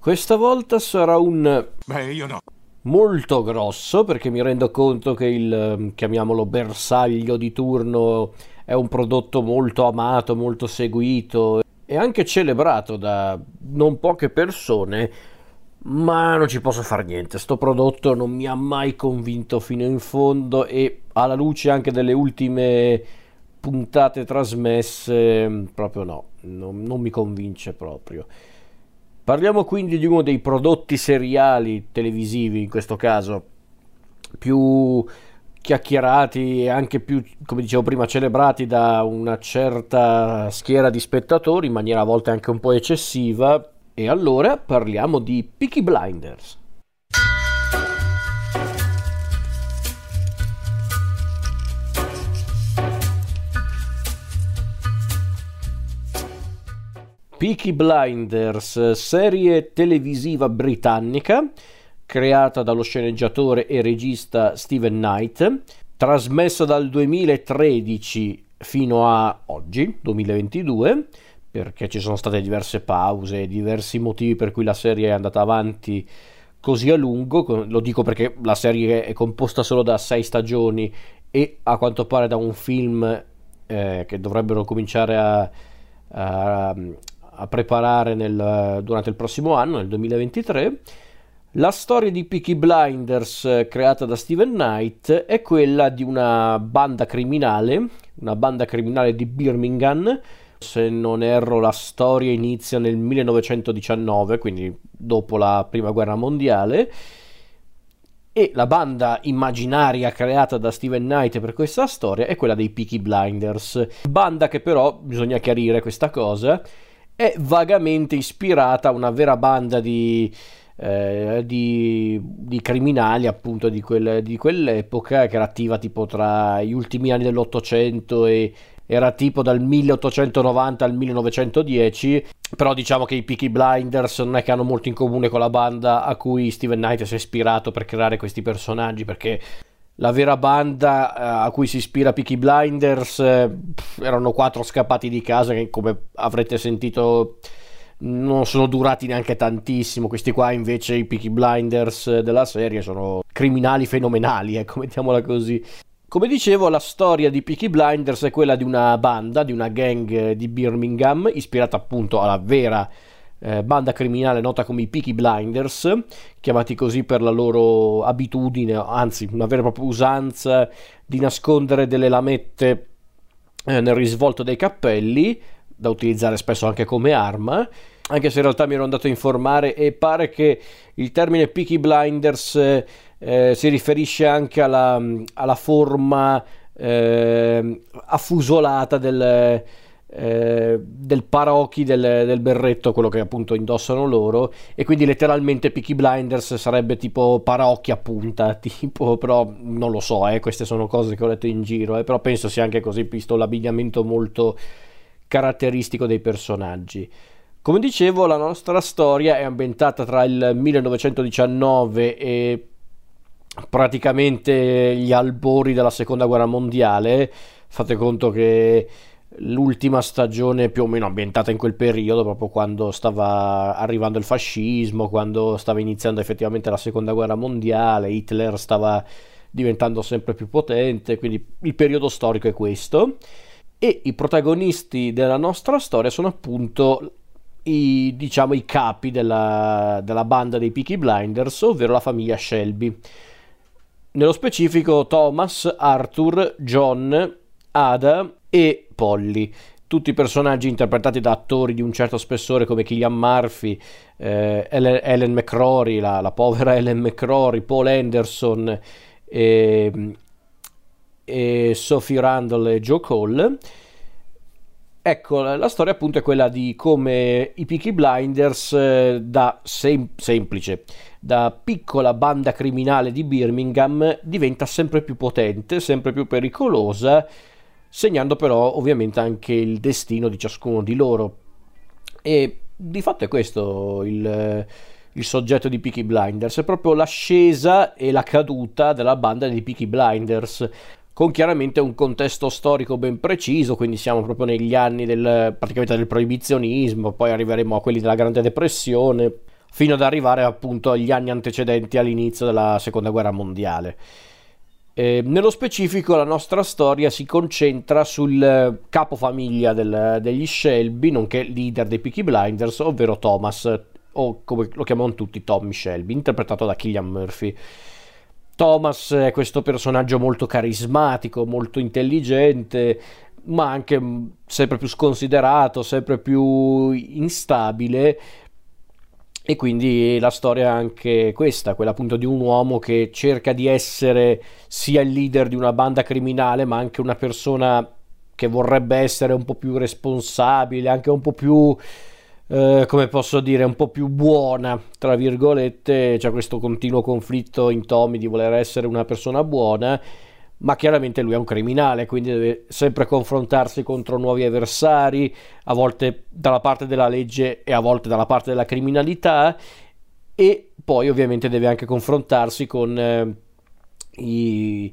Questa volta sarà un... Beh, io no. Molto grosso perché mi rendo conto che il, ehm, chiamiamolo, bersaglio di turno è un prodotto molto amato, molto seguito e anche celebrato da non poche persone, ma non ci posso fare niente. Sto prodotto non mi ha mai convinto fino in fondo e alla luce anche delle ultime puntate trasmesse, proprio no, non, non mi convince proprio. Parliamo quindi di uno dei prodotti seriali televisivi, in questo caso, più chiacchierati e anche più, come dicevo prima, celebrati da una certa schiera di spettatori in maniera a volte anche un po' eccessiva. E allora parliamo di Peaky Blinders. Peaky Blinders, serie televisiva britannica creata dallo sceneggiatore e regista Steven Knight, trasmessa dal 2013 fino a oggi, 2022, perché ci sono state diverse pause, diversi motivi per cui la serie è andata avanti così a lungo, lo dico perché la serie è composta solo da sei stagioni e a quanto pare da un film eh, che dovrebbero cominciare a, a, a preparare nel, durante il prossimo anno, nel 2023. La storia di Peaky Blinders eh, creata da Steven Knight è quella di una banda criminale, una banda criminale di Birmingham. Se non erro, la storia inizia nel 1919, quindi dopo la prima guerra mondiale. E la banda immaginaria creata da Steven Knight per questa storia è quella dei Peaky Blinders. Banda che però, bisogna chiarire questa cosa, è vagamente ispirata a una vera banda di, eh, di, di criminali appunto di, quel, di, quell'epoca che era attiva tipo tra gli ultimi anni dell'Ottocento e era tipo dal 1890 al 1910 però diciamo che i Peaky Blinders non è che hanno molto in comune con la banda a cui Steven Knight si è ispirato per creare questi personaggi perché la vera banda eh, a cui si ispira Peaky Blinders eh, erano quattro scappati di casa che come avrete sentito non sono durati neanche tantissimo. Questi qua invece i Peaky Blinders della serie sono criminali fenomenali ecco mettiamola così. Come dicevo, la storia di Peaky Blinders è quella di una banda, di una gang di Birmingham, ispirata appunto alla vera eh, banda criminale nota come i Peaky Blinders, chiamati così per la loro abitudine, anzi una vera e propria usanza di nascondere delle lamette eh, nel risvolto dei cappelli, da utilizzare spesso anche come arma, anche se in realtà mi ero andato a informare e pare che il termine Peaky Blinders eh, eh si riferisce anche alla, alla forma eh, affusolata del eh, del paraocchi del, del, berretto, quello che appunto indossano loro, e quindi letteralmente Peaky Blinders sarebbe tipo paraocchi a punta, tipo, però non lo so, eh, queste sono cose che ho letto in giro, eh, però penso sia anche così, visto l'abbigliamento molto caratteristico dei personaggi. Come dicevo, la nostra storia è ambientata tra il 1919 e praticamente gli albori della seconda guerra mondiale. Fate conto che l'ultima stagione più o meno ambientata in quel periodo, proprio quando stava arrivando il fascismo, quando stava iniziando effettivamente la seconda guerra mondiale, Hitler stava diventando sempre più potente, quindi il periodo storico è questo. E i protagonisti della nostra storia sono appunto i, diciamo, i capi della, della banda dei Peaky Blinders, ovvero la famiglia Shelby. Nello specifico Thomas, Arthur, John, Ada e Polly. Tutti personaggi interpretati da attori di un certo spessore come Killian Murphy, eh, Ellen, McCrory, la, la, povera Ellen McCrory, Paul Anderson e, e Sophie Randall e Joe Cole. Ecco, la storia appunto è quella di come i Peaky Blinders eh, da sem- semplice, da piccola banda criminale di Birmingham diventa sempre più potente, sempre più pericolosa segnando però ovviamente anche il destino di ciascuno di loro. E di fatto è questo il, il soggetto di Peaky Blinders, è proprio l'ascesa e la caduta della banda di Peaky Blinders con chiaramente un contesto storico ben preciso, quindi siamo proprio negli anni del, praticamente del proibizionismo, poi arriveremo a quelli della Grande Depressione, fino ad arrivare appunto agli anni antecedenti all'inizio della seconda guerra mondiale. Eh, nello specifico la nostra storia si concentra sul capofamiglia del, degli Shelby, nonché leader dei Peaky Blinders, ovvero Thomas, o come lo chiamano tutti Tommy Shelby, interpretato da Killian Murphy. Thomas è questo personaggio molto carismatico, molto intelligente, ma anche sempre più sconsiderato, sempre più instabile, e quindi la storia è anche questa, quella appunto di un uomo che cerca di essere sia il leader di una banda criminale, ma anche una persona che vorrebbe essere un po' più responsabile, anche un po' più, eh, come posso dire, un po' più buona, tra virgolette. C'è questo continuo conflitto in Tommy di voler essere una persona buona ma chiaramente lui è un criminale, quindi deve sempre confrontarsi contro nuovi avversari, a volte dalla parte della legge e a volte dalla parte della criminalità, e poi ovviamente deve anche confrontarsi con eh, i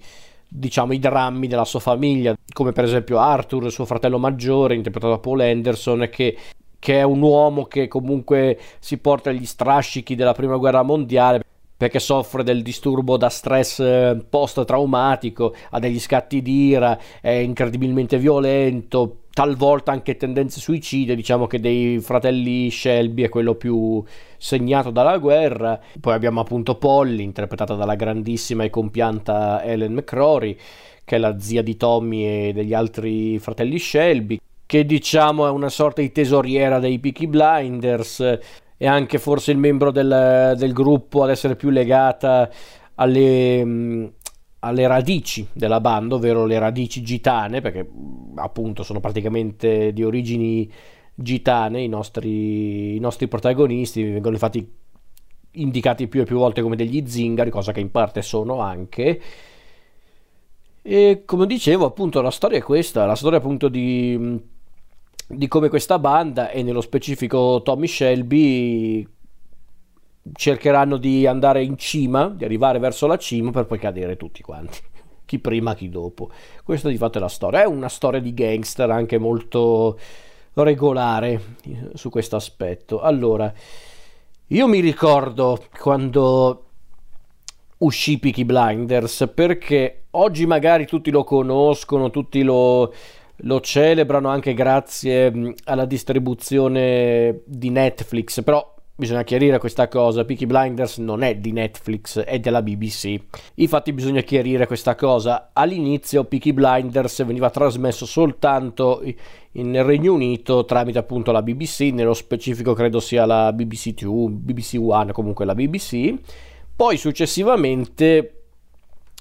diciamo i drammi della sua famiglia, come per esempio Arthur, suo fratello maggiore, interpretato da Paul Anderson, che, che è un uomo che comunque si porta agli strascichi della prima guerra mondiale perché soffre del disturbo da stress eh, post-traumatico, ha degli scatti di ira, è incredibilmente violento, talvolta anche tendenze suicide, diciamo che dei fratelli Shelby è quello più segnato dalla guerra. Poi abbiamo appunto Polly, interpretata dalla grandissima e compianta Ellen McCrory, che è la zia di Tommy e degli altri fratelli Shelby, che diciamo è una sorta di tesoriera dei Peaky Blinders e anche forse il membro del, del gruppo ad essere più legata alle, mm, alle, radici della banda, ovvero le radici gitane, perché mm, appunto sono praticamente di origini gitane i nostri, i nostri protagonisti, vengono infatti indicati più e più volte come degli zingari, cosa che in parte sono anche. E come dicevo, appunto, la storia è questa, la storia appunto di mm, di come questa banda e nello specifico Tommy Shelby cercheranno di andare in cima, di arrivare verso la cima per poi cadere tutti quanti, chi prima chi dopo. Questa di fatto è la storia, è una storia di gangster anche molto regolare su questo aspetto. Allora, io mi ricordo quando uscì Peaky Blinders perché oggi magari tutti lo conoscono, tutti lo lo celebrano anche grazie alla distribuzione di Netflix, però bisogna chiarire questa cosa, Peaky Blinders non è di Netflix, è della BBC. Infatti bisogna chiarire questa cosa. All'inizio Peaky Blinders veniva trasmesso soltanto in Regno Unito tramite appunto la BBC, nello specifico credo sia la BBC 2, BBC One, comunque la BBC. Poi successivamente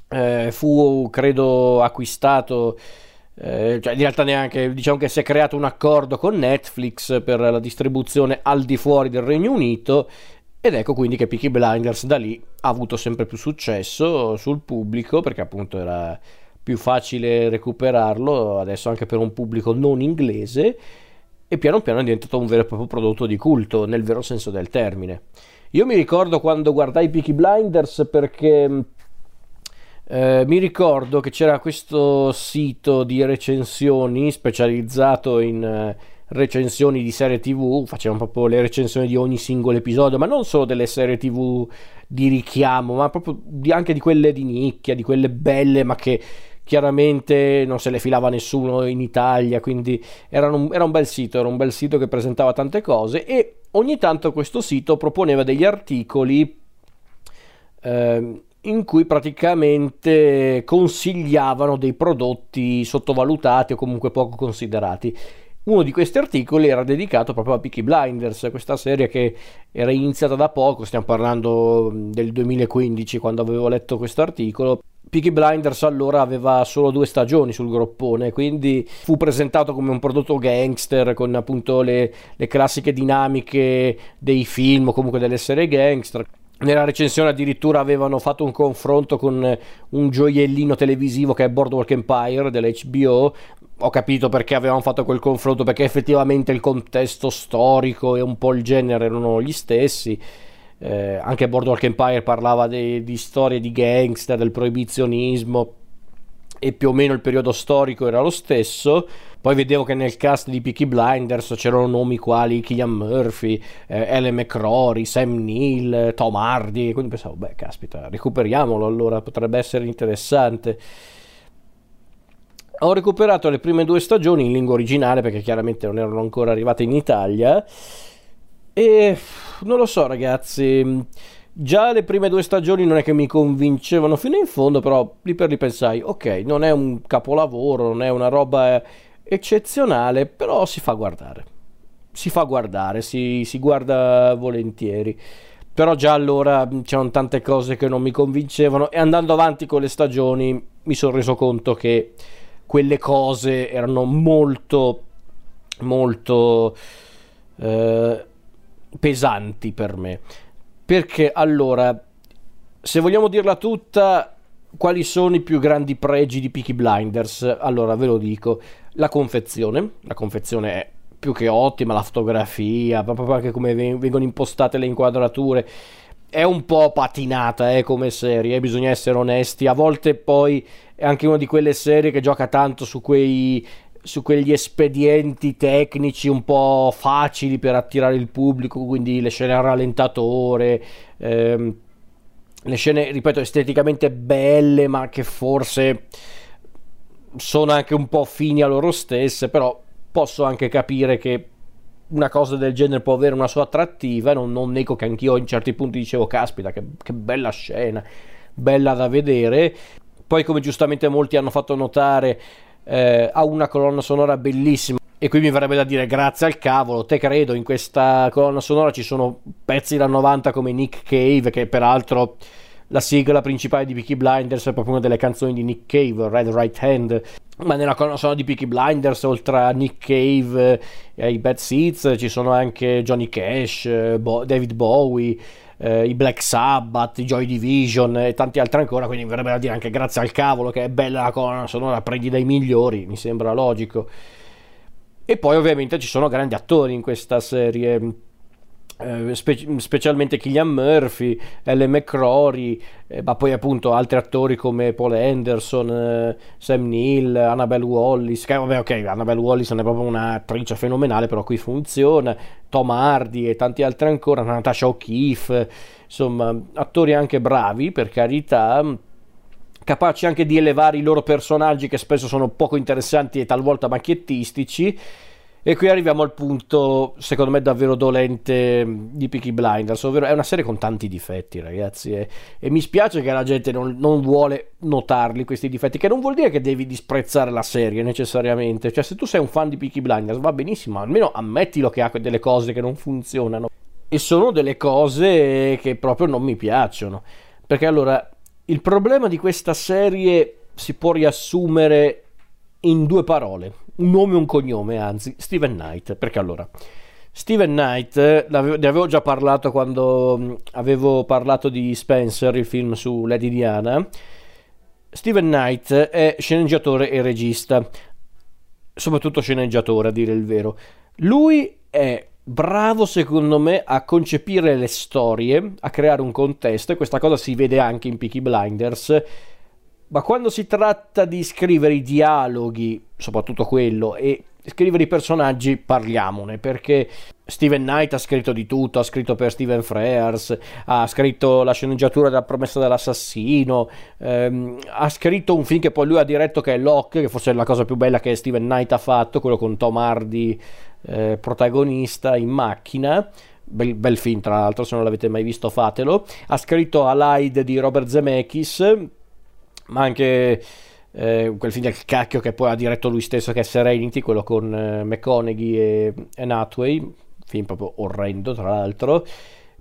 eh, fu credo acquistato eh, cioè in realtà neanche diciamo che si è creato un accordo con Netflix per la distribuzione al di fuori del Regno Unito ed ecco quindi che Peaky Blinders da lì ha avuto sempre più successo sul pubblico perché appunto era più facile recuperarlo adesso anche per un pubblico non inglese e piano piano è diventato un vero e proprio prodotto di culto nel vero senso del termine. Io mi ricordo quando guardai Peaky Blinders perché eh, mi ricordo che c'era questo sito di recensioni specializzato in eh, recensioni di serie tv, facevano proprio le recensioni di ogni singolo episodio, ma non solo delle serie tv di richiamo, ma proprio di, anche di quelle di nicchia, di quelle belle, ma che chiaramente non se le filava nessuno in Italia, quindi era un, era un bel sito, era un bel sito che presentava tante cose e ogni tanto questo sito proponeva degli articoli eh, in cui praticamente consigliavano dei prodotti sottovalutati o comunque poco considerati. Uno di questi articoli era dedicato proprio a Peaky Blinders, questa serie che era iniziata da poco, stiamo parlando del 2015 quando avevo letto questo articolo. Peaky Blinders allora aveva solo due stagioni sul groppone, quindi fu presentato come un prodotto gangster con appunto le, le classiche dinamiche dei film o comunque delle serie gangster nella recensione addirittura avevano fatto un confronto con un gioiellino televisivo che è Boardwalk Empire dell'HBO. Ho capito perché avevano fatto quel confronto, perché effettivamente il contesto storico e un po' il genere erano gli stessi. Eh, anche Boardwalk Empire parlava de- di storie di gangster, del proibizionismo e più o meno il periodo storico era lo stesso. Poi vedevo che nel cast di Peaky Blinders c'erano nomi quali Killian Murphy, eh, Ellen McCrory, Sam Neill, Tom Hardy, quindi pensavo, beh, caspita, recuperiamolo allora, potrebbe essere interessante. Ho recuperato le prime due stagioni in lingua originale perché chiaramente non erano ancora arrivate in Italia e non lo so ragazzi, già le prime due stagioni non è che mi convincevano fino in fondo, però lì per lì pensai, ok, non è un capolavoro, non è una roba eccezionale, però si fa guardare. Si fa guardare, si, si guarda volentieri. Però già allora c'erano tante cose che non mi convincevano e andando avanti con le stagioni mi sono reso conto che quelle cose erano molto, molto eh, pesanti per me. Perché allora, se vogliamo dirla tutta, quali sono i più grandi pregi di Peaky Blinders? Allora, ve lo dico, la confezione, la confezione è più che ottima, la fotografia, proprio anche come vengono impostate le inquadrature è un po' patinata eh, come serie, eh, bisogna essere onesti. A volte poi è anche una di quelle serie che gioca tanto su quei su quegli espedienti tecnici un po' facili per attirare il pubblico, quindi le scene a rallentatore, ehm, le scene, ripeto, esteticamente belle, ma che forse sono anche un po' fini a loro stesse, però posso anche capire che una cosa del genere può avere una sua attrattiva, non, non nego che anch'io in certi punti dicevo, caspita, che, che bella scena, bella da vedere. Poi, come giustamente molti hanno fatto notare, eh, ha una colonna sonora bellissima. E qui mi verrebbe da dire grazie al cavolo, te credo, in questa colonna sonora ci sono pezzi da 90 come Nick Cave, che peraltro la sigla principale di Peaky Blinders è proprio una delle canzoni di Nick Cave, Red Right Hand. Ma nella colonna sonora di Peaky Blinders, oltre a Nick Cave e ai Bad Seeds, ci sono anche Johnny Cash, Bo- David Bowie, eh, i Black Sabbath, i Joy Division e tanti altri ancora. Quindi mi verrebbe da dire anche grazie al cavolo che è bella la colonna sonora, prendi dai migliori, mi sembra logico. E poi ovviamente ci sono grandi attori in questa serie eh, spe- specialmente Killian Murphy, Ellen McCrory, eh, ma poi appunto altri attori come Paul Anderson, eh, Sam Neill, Annabelle Wallis, che vabbè ok, Annabelle Wallis è proprio un'attrice fenomenale, però qui funziona, Tom Hardy e tanti altri ancora, Natasha O'Keeffe, insomma, attori anche bravi per carità, capaci anche di elevare i loro personaggi che spesso sono poco interessanti e talvolta macchiettistici e qui arriviamo al punto, secondo me, davvero dolente di Peaky Blinders, ovvero è una serie con tanti difetti, ragazzi, e, e mi spiace che la gente non, non, vuole notarli questi difetti, che non vuol dire che devi disprezzare la serie necessariamente, cioè se tu sei un fan di Peaky Blinders va benissimo, almeno ammettilo che ha delle cose che non funzionano, e sono delle cose che proprio non mi piacciono, perché allora il problema di questa serie si può riassumere in due parole, un nome e un cognome, anzi, Steven Knight, perché allora... Steven Knight, ne avevo già parlato quando avevo parlato di Spencer, il film su Lady Diana. Steven Knight è sceneggiatore e regista, soprattutto sceneggiatore a dire il vero. Lui è bravo secondo me a concepire le storie, a creare un contesto e questa cosa si vede anche in Peaky Blinders ma quando si tratta di scrivere i dialoghi, soprattutto quello, e scrivere i personaggi, parliamone, perché Steven Knight ha scritto di tutto, ha scritto per Steven Frears, ha scritto la sceneggiatura della promessa dell'assassino, ehm, ha scritto un film che poi lui ha diretto che è Locke, che forse è la cosa più bella che Steven Knight ha fatto, quello con Tom Hardy eh, protagonista in macchina. Bel, bel, film tra l'altro se non l'avete mai visto fatelo ha scritto Allied di Robert Zemeckis ma anche eh, quel film del cacchio che poi ha diretto lui stesso che è Serenity, quello con eh, McConaughey e Anne Hathaway, film proprio orrendo tra l'altro.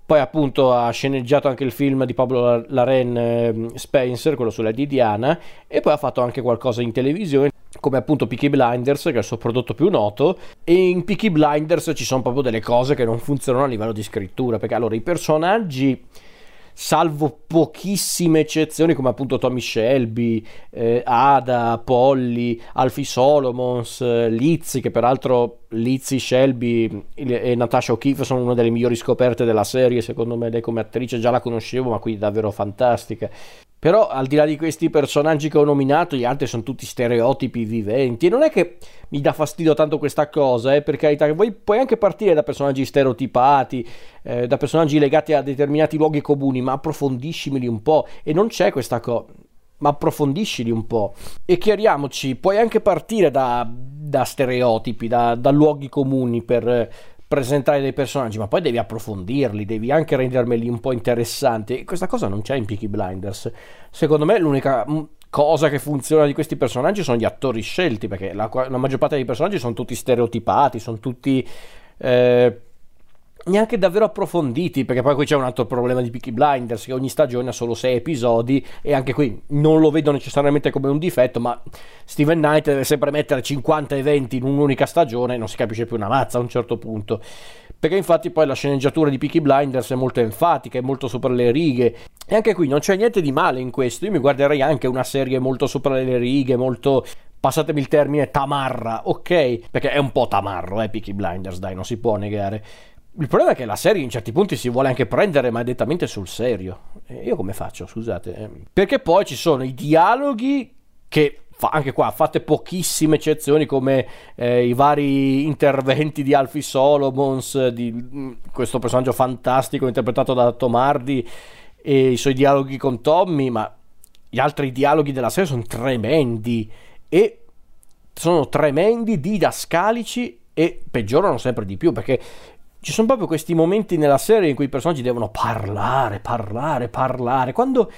Poi appunto ha sceneggiato anche il film di Pablo Laren eh, Spencer, quello sulla di Diana, e poi ha fatto anche qualcosa in televisione come appunto Peaky Blinders, che è il suo prodotto più noto, e in Peaky Blinders ci sono proprio delle cose che non funzionano a livello di scrittura, perché allora i personaggi salvo pochissime eccezioni come appunto Tommy Shelby, eh, Ada, Polly, Alfie Solomons, eh, Lizzie, che peraltro Lizzie, Shelby e Natasha O'Keeffe sono una delle migliori scoperte della serie, secondo me lei come attrice già la conoscevo, ma qui davvero fantastica. Però al di là di questi personaggi che ho nominato, gli altri sono tutti stereotipi viventi. E non è che mi dà fastidio tanto questa cosa, eh, per carità, voi puoi anche partire da personaggi stereotipati, eh, da personaggi legati a determinati luoghi comuni, ma approfondiscimeli un po'. E non c'è questa cosa ma approfondiscili un po'. E chiariamoci, puoi anche partire da, da stereotipi, da, da, luoghi comuni per presentare dei personaggi, ma poi devi approfondirli, devi anche rendermeli un po' interessanti. E questa cosa non c'è in Peaky Blinders. Secondo me l'unica mm, cosa che funziona di questi personaggi sono gli attori scelti, perché la, la maggior parte dei personaggi sono tutti stereotipati, sono tutti... Eh, neanche davvero approfonditi, perché poi qui c'è un altro problema di Peaky Blinders, che ogni stagione ha solo 6 episodi e anche qui non lo vedo necessariamente come un difetto, ma Steven Knight deve sempre mettere 50 eventi in un'unica stagione e non si capisce più una mazza a un certo punto. Perché infatti poi la sceneggiatura di Peaky Blinders è molto enfatica, è molto sopra le righe. E anche qui non c'è niente di male in questo. Io mi guarderei anche una serie molto sopra le righe, molto passatemi il termine, tamarra, ok? Perché è un po' tamarro, eh, Peaky Blinders, dai, non si può negare. Il problema è che la serie in certi punti si vuole anche prendere maledettamente sul serio. E io come faccio, scusate? Perché poi ci sono i dialoghi che anche qua fate pochissime eccezioni come eh, i vari interventi di Alfie Solomons, di mm, questo personaggio fantastico interpretato da Tomardi e i suoi dialoghi con Tommy, ma gli altri dialoghi della serie sono tremendi e sono tremendi, didascalici e peggiorano sempre di più perché ci sono proprio questi momenti nella serie in cui i personaggi devono parlare, parlare, parlare. Quando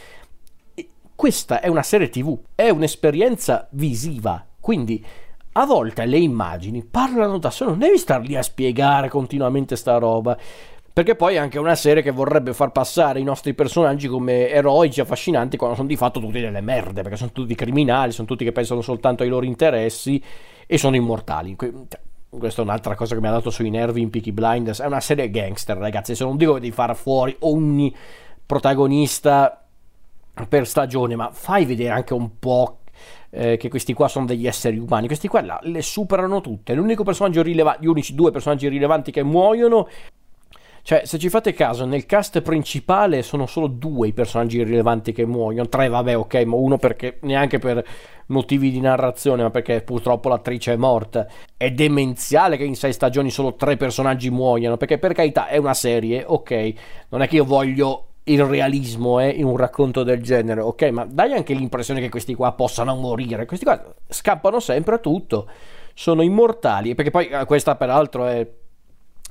questa è una serie TV, è un'esperienza visiva, quindi a volte le immagini parlano da solo, non devi star lì a spiegare continuamente sta roba. Perché poi è anche una serie che vorrebbe far passare i nostri personaggi come eroici, affascinanti, quando sono di fatto tutti delle merde, perché sono tutti criminali, sono tutti che pensano soltanto ai loro interessi e sono immortali questa è un'altra cosa che mi ha dato sui nervi in Peaky Blinders, è una serie gangster ragazzi, se non dico di far fuori ogni protagonista per stagione, ma fai vedere anche un po' eh, che questi qua sono degli esseri umani, questi qua là, le superano tutte, l'unico personaggio rilevante, gli unici due personaggi rilevanti che muoiono cioè, se ci fate caso, nel cast principale sono solo due i personaggi rilevanti che muoiono. Tre, vabbè, ok, ma uno perché neanche per motivi di narrazione, ma perché purtroppo l'attrice è morta. È demenziale che in sei stagioni solo tre personaggi muoiano, perché per carità è una serie, ok. Non è che io voglio il realismo eh, in un racconto del genere, ok, ma dai anche l'impressione che questi qua possano morire. Questi qua scappano sempre a tutto, sono immortali, perché poi eh, questa peraltro è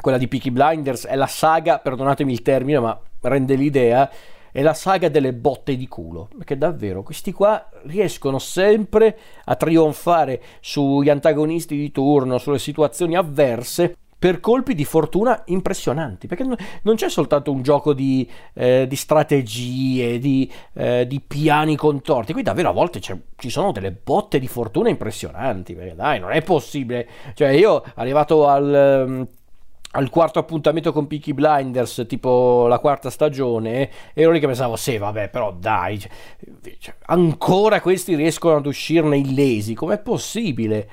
quella di Peaky Blinders, è la saga, perdonatemi il termine, ma rende l'idea, è la saga delle botte di culo, perché davvero questi qua riescono sempre a trionfare sugli antagonisti di turno, sulle situazioni avverse per colpi di fortuna impressionanti, perché non c'è soltanto un gioco di, eh, di strategie, di, eh, di, piani contorti, qui davvero a volte ci sono delle botte di fortuna impressionanti, perché dai, non è possibile, cioè io arrivato al... Um, al quarto appuntamento con Peaky Blinders, tipo la quarta stagione, ero lì che pensavo, sì, vabbè, però dai, cioè, cioè, ancora questi riescono ad uscirne illesi, com'è possibile?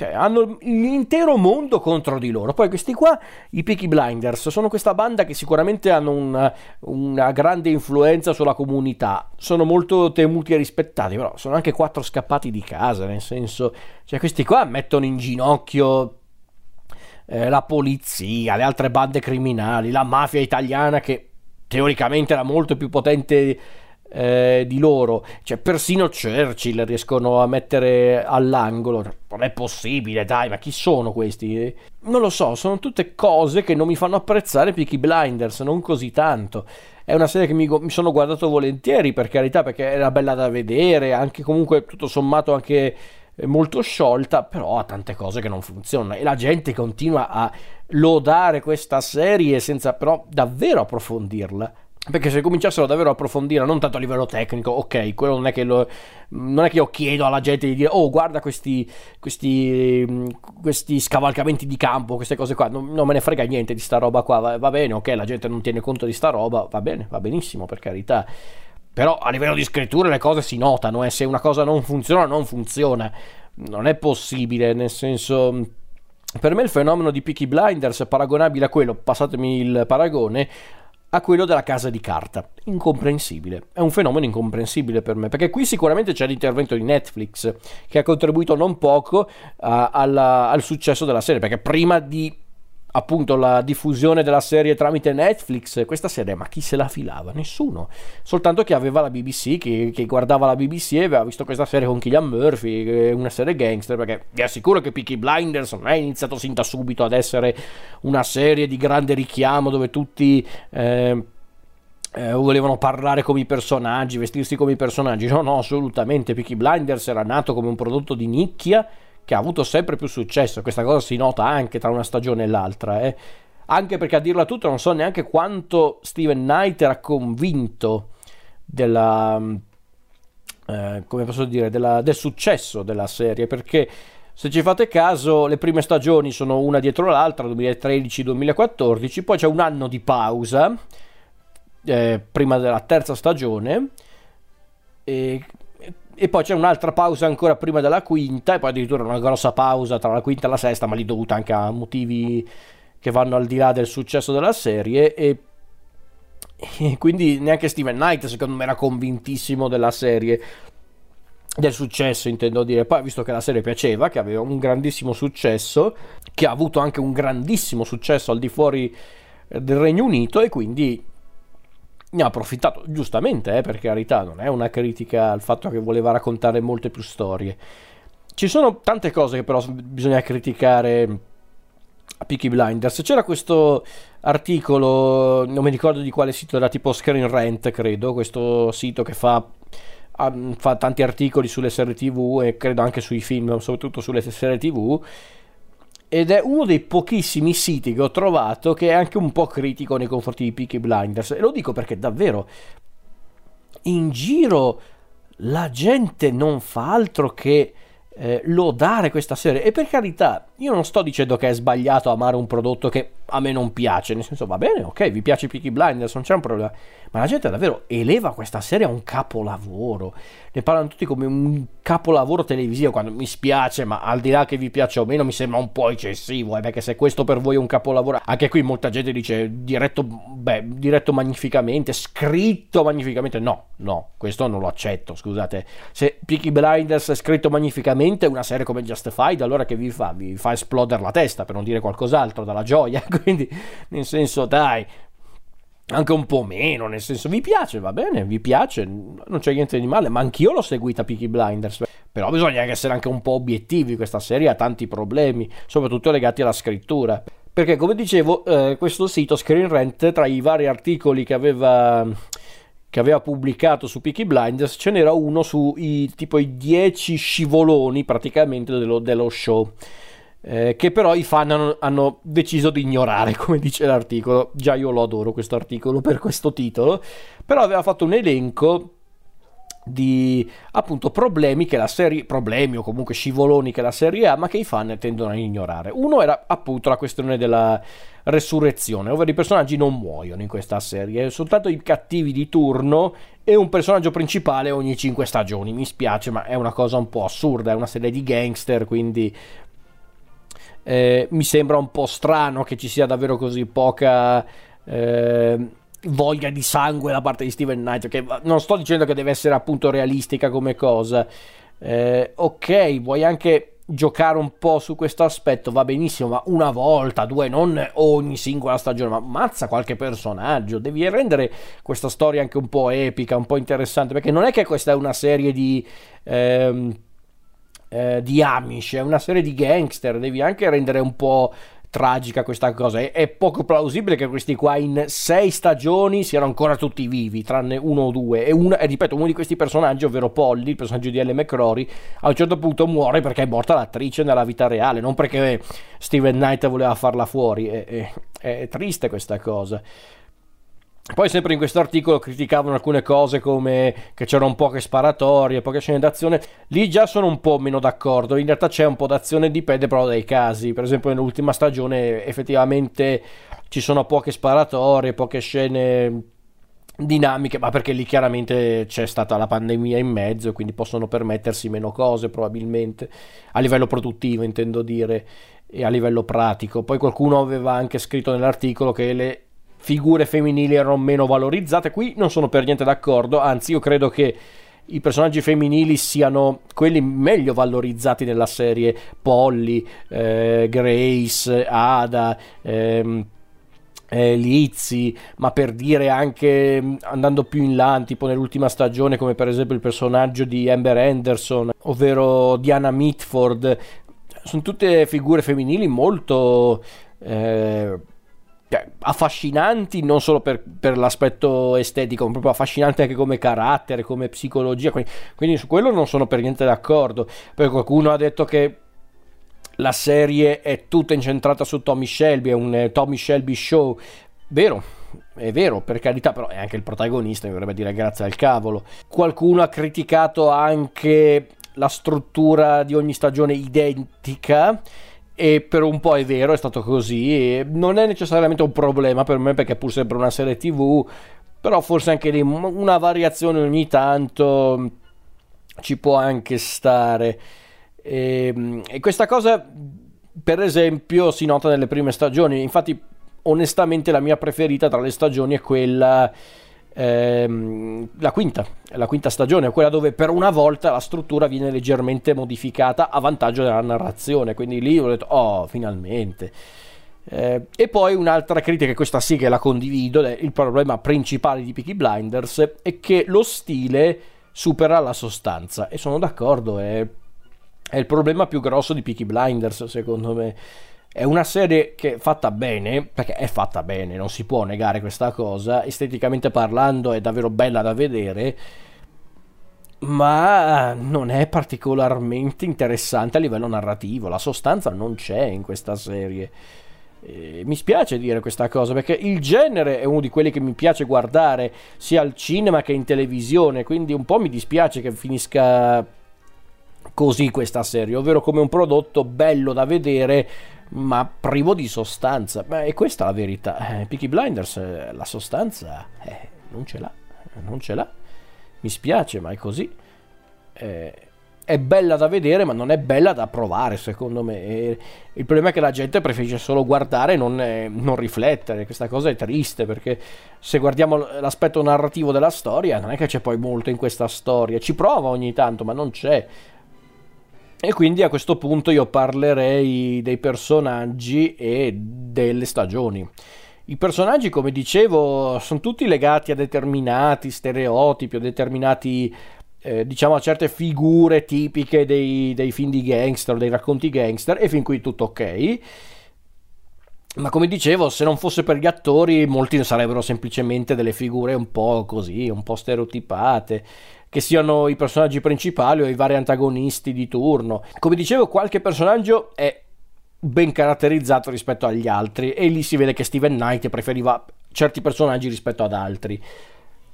Cioè, hanno l'intero mondo contro di loro. Poi questi qua, i Peaky Blinders, sono questa banda che sicuramente hanno una, una, grande influenza sulla comunità. Sono molto temuti e rispettati, però sono anche quattro scappati di casa, nel senso, cioè questi qua mettono in ginocchio eh, la polizia, le altre bande criminali, la mafia italiana che teoricamente era molto più potente eh, di loro, cioè persino Churchill riescono a mettere all'angolo. Non è possibile, dai, ma chi sono questi? Non lo so, sono tutte cose che non mi fanno apprezzare Peaky Blinders, non così tanto. È una serie che mi, mi sono guardato volentieri, per carità, perché era bella da vedere, anche comunque tutto sommato anche molto sciolta, però ha tante cose che non funzionano e la gente continua a lodare questa serie senza però davvero approfondirla. Perché se cominciassero davvero a approfondire, non tanto a livello tecnico, ok, quello non è che, lo, non è che io chiedo alla gente di dire, oh, guarda questi, questi, questi scavalcamenti di campo, queste cose qua, non, non, me ne frega niente di sta roba qua, va, va bene, ok, la gente non tiene conto di sta roba, va bene, va benissimo, per carità. Però a livello di scrittura le cose si notano, eh. se una cosa non funziona, non funziona. Non è possibile, nel senso... Per me il fenomeno di Peaky Blinders è paragonabile a quello, passatemi il paragone, a quello della casa di carta. Incomprensibile, è un fenomeno incomprensibile per me, perché qui sicuramente c'è l'intervento di Netflix che ha contribuito non poco uh, alla, al successo della serie, perché prima di appunto la diffusione della serie tramite Netflix, questa serie, ma chi se la filava? Nessuno. Soltanto chi aveva la BBC, chi, chi guardava la BBC e aveva visto questa serie con Killian Murphy, una serie gangster, perché vi assicuro che Peaky Blinders non è iniziato sin da subito ad essere una serie di grande richiamo dove tutti... Eh, eh, volevano parlare come i personaggi, vestirsi come i personaggi. No, no, assolutamente. Peaky Blinders era nato come un prodotto di nicchia che ha avuto sempre più successo. Questa cosa si nota anche tra una stagione e l'altra. Eh. Anche perché a dirla tutta non so neanche quanto Steven Knight era convinto della, eh, come posso dire, della, del successo della serie. Perché se ci fate caso, le prime stagioni sono una dietro l'altra, 2013-2014, poi c'è un anno di pausa eh, prima della terza stagione. E e poi c'è un'altra pausa ancora prima della quinta e poi addirittura una grossa pausa tra la quinta e la sesta, ma lì dovuta anche a motivi che vanno al di là del successo della serie. E, e quindi neanche Steven Knight secondo me era convintissimo della serie del successo intendo dire. Poi visto che la serie piaceva che aveva un grandissimo successo che ha avuto anche un grandissimo successo al di fuori del Regno Unito e quindi ne ha approfittato giustamente, eh, per carità, non è una critica al fatto che voleva raccontare molte più storie. Ci sono tante cose che però bisogna criticare a Peaky Blinders. C'era questo articolo, non mi ricordo di quale sito era, tipo Screen Rant, credo, questo sito che fa, fa tanti articoli sulle serie TV e credo anche sui film, soprattutto sulle serie TV ed è uno dei pochissimi siti che ho trovato che è anche un po' critico nei confronti di Peaky Blinders. E lo dico perché davvero in giro la gente non fa altro che eh, lodare questa serie. E per carità io non sto dicendo che è sbagliato amare un prodotto che a me non piace nel senso va bene ok vi piace Peaky Blinders non c'è un problema ma la gente davvero eleva questa serie a un capolavoro ne parlano tutti come un capolavoro televisivo quando mi spiace ma al di là che vi piace o meno mi sembra un po' eccessivo eh, perché se questo per voi è un capolavoro anche qui molta gente dice diretto, beh, diretto magnificamente scritto magnificamente no no questo non lo accetto scusate se Peaky Blinders è scritto magnificamente una serie come Justified allora che vi fa? vi fa esplodere la testa per non dire qualcos'altro dalla gioia quindi nel senso dai anche un po' meno, nel senso vi piace, va bene, vi piace, non c'è niente di male, ma anch'io l'ho seguita Peaky Blinders, però bisogna essere anche un po' obiettivi, questa serie ha tanti problemi, soprattutto legati alla scrittura, perché come dicevo eh, questo sito Screen Rant tra i vari articoli che aveva, che aveva pubblicato su Peaky Blinders ce n'era uno su i, tipo i 10 scivoloni praticamente dello, dello show eh, che però i fan hanno, hanno, deciso di ignorare, come dice l'articolo. Già io lo adoro questo articolo per questo titolo, però aveva fatto un elenco di appunto problemi che la serie problemi o comunque scivoloni che la serie ha ma che i fan tendono a ignorare. Uno era appunto la questione della resurrezione ovvero i personaggi non muoiono in questa serie. Soltanto i cattivi di turno e un personaggio principale ogni 5 stagioni. Mi spiace ma è una cosa un po' assurda è una serie di gangster quindi eh, mi sembra un po' strano che ci sia davvero così poca eh, voglia di sangue da parte di Steven Knight. Che non sto dicendo che deve essere appunto realistica come cosa. Eh, ok, vuoi anche giocare un po' su questo aspetto, va benissimo, ma una volta, due, non ogni singola stagione, ma mazza qualche personaggio, devi rendere questa storia anche un po' epica, un po' interessante, perché non è che questa è una serie di... Ehm, eh, di Amish, è una serie di gangster, devi anche rendere un po' tragica questa cosa. È, poco plausibile che questi qua in sei stagioni siano ancora tutti vivi, tranne uno o due. E, una, e ripeto, uno di questi personaggi, ovvero Polly, il personaggio di Ellen McCrory, a un certo punto muore perché è morta l'attrice nella vita reale, non perché Steven Knight voleva farla fuori. È, è, è triste questa cosa. Poi sempre in questo articolo criticavano alcune cose come che c'erano poche sparatorie, poche scene d'azione. Lì già sono un po' meno d'accordo. In realtà c'è un po' d'azione, dipende però dai casi. Per esempio nell'ultima stagione effettivamente ci sono poche sparatorie, poche scene dinamiche, ma perché lì chiaramente c'è stata la pandemia in mezzo, quindi possono permettersi meno cose probabilmente, a livello produttivo intendo dire, e a livello pratico. Poi qualcuno aveva anche scritto nell'articolo che le figure femminili erano meno valorizzate. Qui non sono per niente d'accordo, anzi io credo che i personaggi femminili siano quelli meglio valorizzati nella serie Polly, eh, Grace, Ada. Ehm, eh, Lizzy, ma per dire anche mm, andando più in là, tipo nell'ultima stagione, come per esempio il personaggio di Amber Anderson, ovvero Diana Mitford, sono tutte figure femminili molto eh, affascinanti non solo per, per, l'aspetto estetico, ma proprio affascinanti anche come carattere, come psicologia. Quindi, quindi su quello non sono per niente d'accordo. Poi qualcuno ha detto che la serie è tutta incentrata su Tommy Shelby, è un eh, Tommy Shelby show. Vero, è vero, per carità, però è anche il protagonista, mi vorrebbe dire grazie al cavolo. Qualcuno ha criticato anche la struttura di ogni stagione identica. E per un po' è vero, è stato così. non è necessariamente un problema per me perché pur sempre una serie TV. Però forse anche lì una variazione ogni tanto ci può anche stare. E, ehm, e questa cosa, per esempio, si nota nelle prime stagioni. Infatti, onestamente, la mia preferita tra le stagioni è quella. Ehm, la quinta, la quinta stagione, quella dove per una volta la struttura viene leggermente modificata a vantaggio della narrazione. Quindi lì ho detto, oh, finalmente. Eh, e poi un'altra critica, questa sì che la condivido, il problema principale di Peaky Blinders è che lo stile supera la sostanza. E sono d'accordo, è è il problema più grosso di Peaky Blinders, secondo me. È una serie che è fatta bene, perché è fatta bene, non si può negare questa cosa. Esteticamente parlando è davvero bella da vedere, ma non è particolarmente interessante a livello narrativo. La sostanza non c'è in questa serie. E mi spiace dire questa cosa perché il genere è uno di quelli che mi piace guardare sia al cinema che in televisione, quindi un po' mi dispiace che finisca così questa serie, ovvero come un prodotto bello da vedere ma privo di sostanza. Beh, e questa è la verità. Eh, Peaky Blinders eh, la sostanza eh, non ce l'ha, non ce l'ha. Mi spiace, ma è così. Eh, è bella da vedere, ma non è bella da provare, secondo me. E il problema è che la gente preferisce solo guardare e non, eh, non, riflettere. Questa cosa è triste perché se guardiamo l'aspetto narrativo della storia, non è che c'è poi molto in questa storia. Ci prova ogni tanto, ma non c'è. E quindi a questo punto io parlerei dei personaggi e delle stagioni. I personaggi, come dicevo, sono tutti legati a determinati stereotipi, a determinati, eh, diciamo, a certe figure tipiche dei, dei film di gangster, dei racconti gangster, e fin qui tutto ok. Ma come dicevo, se non fosse per gli attori, molti sarebbero semplicemente delle figure un po' così, un po' stereotipate che siano i personaggi principali o i vari antagonisti di turno. Come dicevo, qualche personaggio è ben caratterizzato rispetto agli altri e lì si vede che Steven Knight preferiva certi personaggi rispetto ad altri.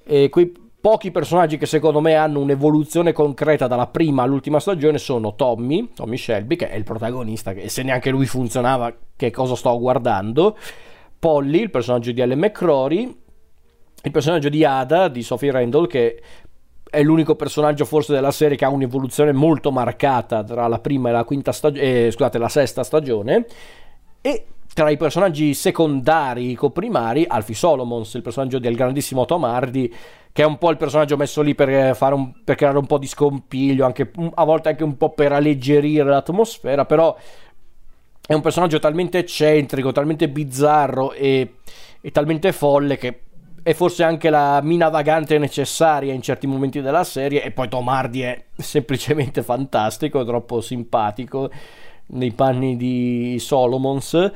E quei pochi personaggi che secondo me hanno un'evoluzione concreta dalla prima all'ultima stagione sono Tommy, Tommy Shelby, che è il protagonista, e se neanche lui funzionava, che cosa sto guardando, Polly, il personaggio di Ellen McCrory, il personaggio di Ada, di Sophie Randall, che è l'unico personaggio forse della serie che ha un'evoluzione molto marcata tra la prima e la quinta stagione, eh, scusate, la sesta stagione. E tra i personaggi secondari, coprimari, Alfie Solomons, il personaggio del grandissimo Tom Hardy, che è un po' il personaggio messo lì per, un, per creare un po' di scompiglio, anche, a volte anche un po' per alleggerire l'atmosfera, però è un personaggio talmente eccentrico, talmente bizzarro e, e talmente folle che è forse anche la mina vagante necessaria in certi momenti della serie e poi Tom Hardy è semplicemente fantastico, troppo simpatico nei panni di Solomons.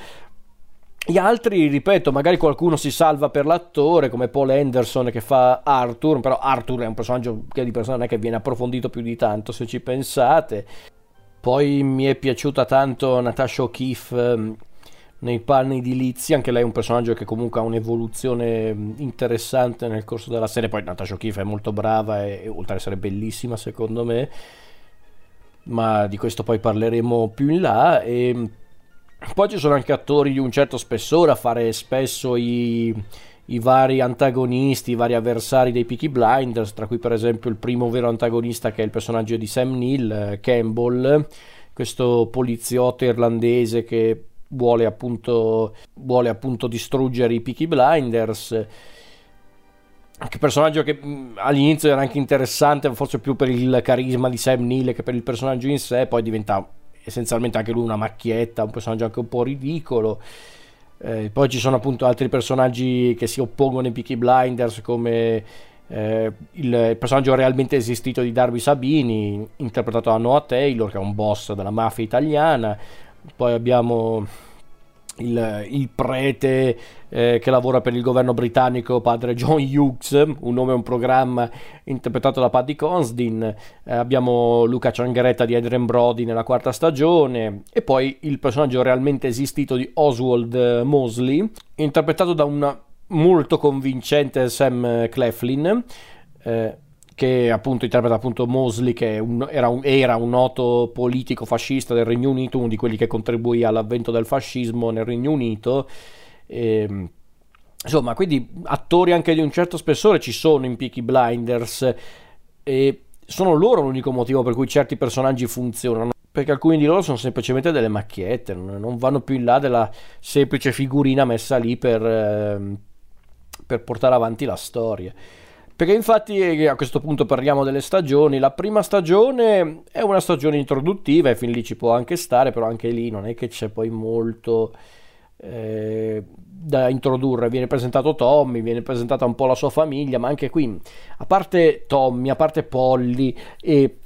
Gli altri, ripeto, magari qualcuno si salva per l'attore, come Paul Anderson che fa Arthur, però Arthur è un personaggio che di persona non è che viene approfondito più di tanto, se ci pensate. Poi mi è piaciuta tanto Natasha O'Keeffe nei panni di Lizzie, anche lei è un personaggio che comunque ha un'evoluzione interessante nel corso della serie, poi Natasha O'Keeffe è molto brava e, e oltre ad essere bellissima secondo me, ma di questo poi parleremo più in là. E poi ci sono anche attori di un certo spessore a fare spesso i, i vari antagonisti, i vari avversari dei Peaky Blinders, tra cui per esempio il primo vero antagonista che è il personaggio di Sam Neill, Campbell, questo poliziotto irlandese che vuole appunto, vuole appunto distruggere i Peaky Blinders. Anche personaggio che mh, all'inizio era anche interessante, forse più per il carisma di Sam Neill che per il personaggio in sé, poi diventa essenzialmente anche lui una macchietta, un personaggio anche un po' ridicolo. Eh, poi ci sono appunto altri personaggi che si oppongono ai Peaky Blinders come eh, il personaggio realmente esistito di Darby Sabini, interpretato da Noah Taylor, che è un boss della mafia italiana. Poi abbiamo il, il prete eh, che lavora per il governo britannico, padre John Hughes, un nome e un programma interpretato da Paddy Consdin, eh, abbiamo Luca Ciangaretta di Adrian Brody nella quarta stagione. E poi il personaggio realmente esistito di Oswald Mosley, interpretato da un molto convincente Sam Cleflin. Eh, che appunto interpreta appunto Mosley che un, era, un, era, un, noto politico fascista del Regno Unito, uno di quelli che contribuì all'avvento del fascismo nel Regno Unito. E, ehm, insomma, quindi attori anche di un certo spessore ci sono in Peaky Blinders e sono loro l'unico motivo per cui certi personaggi funzionano. Perché alcuni di loro sono semplicemente delle macchiette, non vanno più in là della semplice figurina messa lì per, eh, per portare avanti la storia. Perché infatti eh, a questo punto parliamo delle stagioni. La prima stagione è una stagione introduttiva e fin lì ci può anche stare, però anche lì non è che c'è poi molto eh, da introdurre. Viene presentato Tommy, viene presentata un po' la sua famiglia, ma anche qui, a parte Tommy, a parte Polly e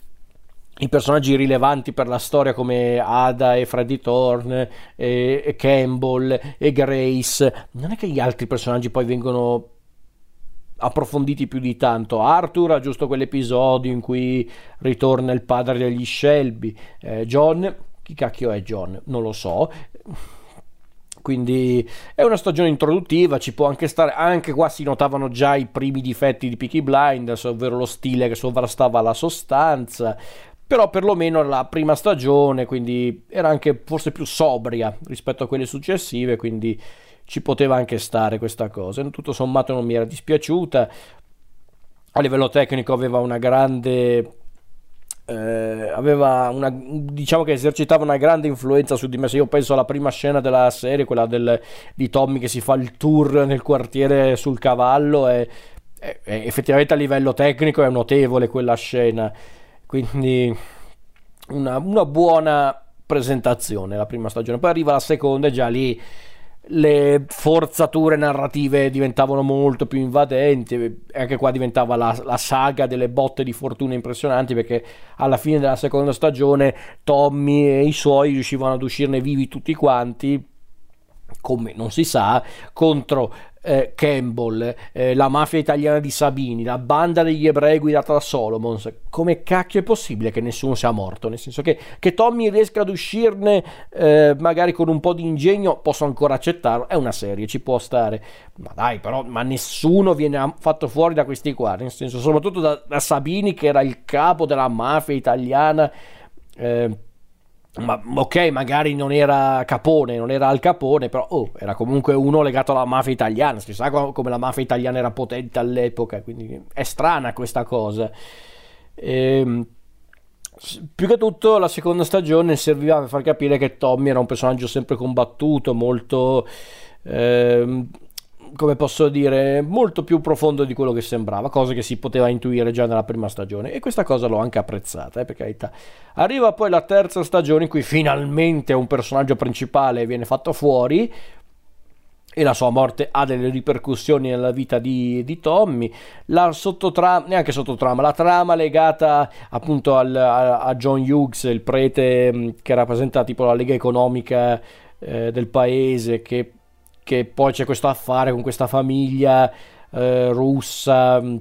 i personaggi rilevanti per la storia come Ada e Freddy Thorne e, e Campbell e Grace, non è che gli altri personaggi poi vengono approfonditi più di tanto. Arthur ha giusto quell'episodio in cui ritorna il padre degli Shelby. Eh, John, chi cacchio è John? Non lo so. Quindi è una stagione introduttiva, ci può anche stare. Anche qua si notavano già i primi difetti di Peaky Blinders, ovvero lo stile che sovrastava la sostanza. Però perlomeno la prima stagione, quindi era anche forse più sobria rispetto a quelle successive, quindi ci poteva anche stare questa cosa. Tutto sommato non mi era dispiaciuta. A livello tecnico aveva una grande eh, aveva una, diciamo che esercitava una grande influenza su di me. Se io penso alla prima scena della serie, quella del, di Tommy che si fa il tour nel quartiere sul cavallo, e, e, e effettivamente a livello tecnico è notevole quella scena. Quindi una, una buona presentazione la prima stagione. Poi arriva la seconda e già lì le forzature narrative diventavano molto più invadenti anche qua diventava la, la, saga delle botte di fortuna impressionanti perché alla fine della seconda stagione Tommy e i suoi riuscivano ad uscirne vivi tutti quanti come non si sa contro eh, Campbell, eh, la mafia italiana di Sabini, la banda degli ebrei guidata da Solomons, come cacchio è possibile che nessuno sia morto? Nel senso che, che Tommy riesca ad uscirne eh, magari con un po' di ingegno, posso ancora accettarlo, è una serie, ci può stare, ma dai però, ma nessuno viene fatto fuori da questi qua, nel senso soprattutto da, da Sabini che era il capo della mafia italiana. Eh, ma, ok, magari non era Capone, non era Al Capone, però oh, era comunque uno legato alla mafia italiana. Si sa come la mafia italiana era potente all'epoca, quindi è strana questa cosa. Ehm, più che tutto la seconda stagione serviva per far capire che Tommy era un personaggio sempre combattuto, molto... Ehm, come posso dire, molto più profondo di quello che sembrava, cosa che si poteva intuire già nella prima stagione e questa cosa l'ho anche apprezzata, eh, per carità. Arriva poi la terza stagione in cui finalmente un personaggio principale viene fatto fuori e la sua morte ha delle ripercussioni nella vita di, di Tommy. La sottotrama, neanche sottotrama, la trama legata appunto al, a, a, John Hughes, il prete che rappresenta tipo la lega economica eh, del paese, che che poi c'è questo affare con questa famiglia eh, russa mm,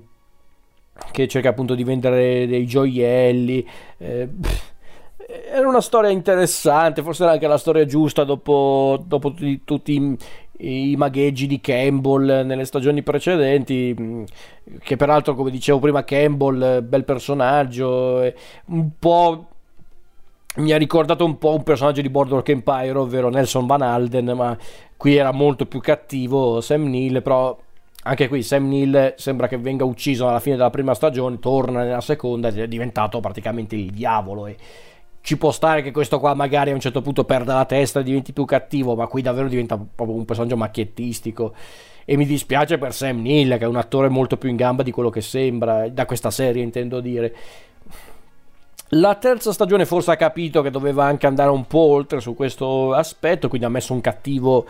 che cerca appunto di vendere dei gioielli. Eh, era una storia interessante, forse era anche la storia giusta dopo, dopo tutti, tutti i, i magheggi di Campbell nelle stagioni precedenti, mm, che peraltro come dicevo prima Campbell, bel personaggio, un po' mi ha ricordato un po' un personaggio di Boardwalk Empire, ovvero Nelson Van Alden, ma qui era molto più cattivo Sam Neill, però anche qui Sam Neill sembra che venga ucciso alla fine della prima stagione, torna nella seconda ed è diventato praticamente il diavolo e ci può stare che questo qua magari a un certo punto perda la testa e diventi più cattivo, ma qui davvero diventa proprio un personaggio macchiettistico. E mi dispiace per Sam Neill, che è un attore molto più in gamba di quello che sembra, da questa serie intendo dire. La terza stagione forse ha capito che doveva anche andare un po' oltre su questo aspetto, quindi ha messo un cattivo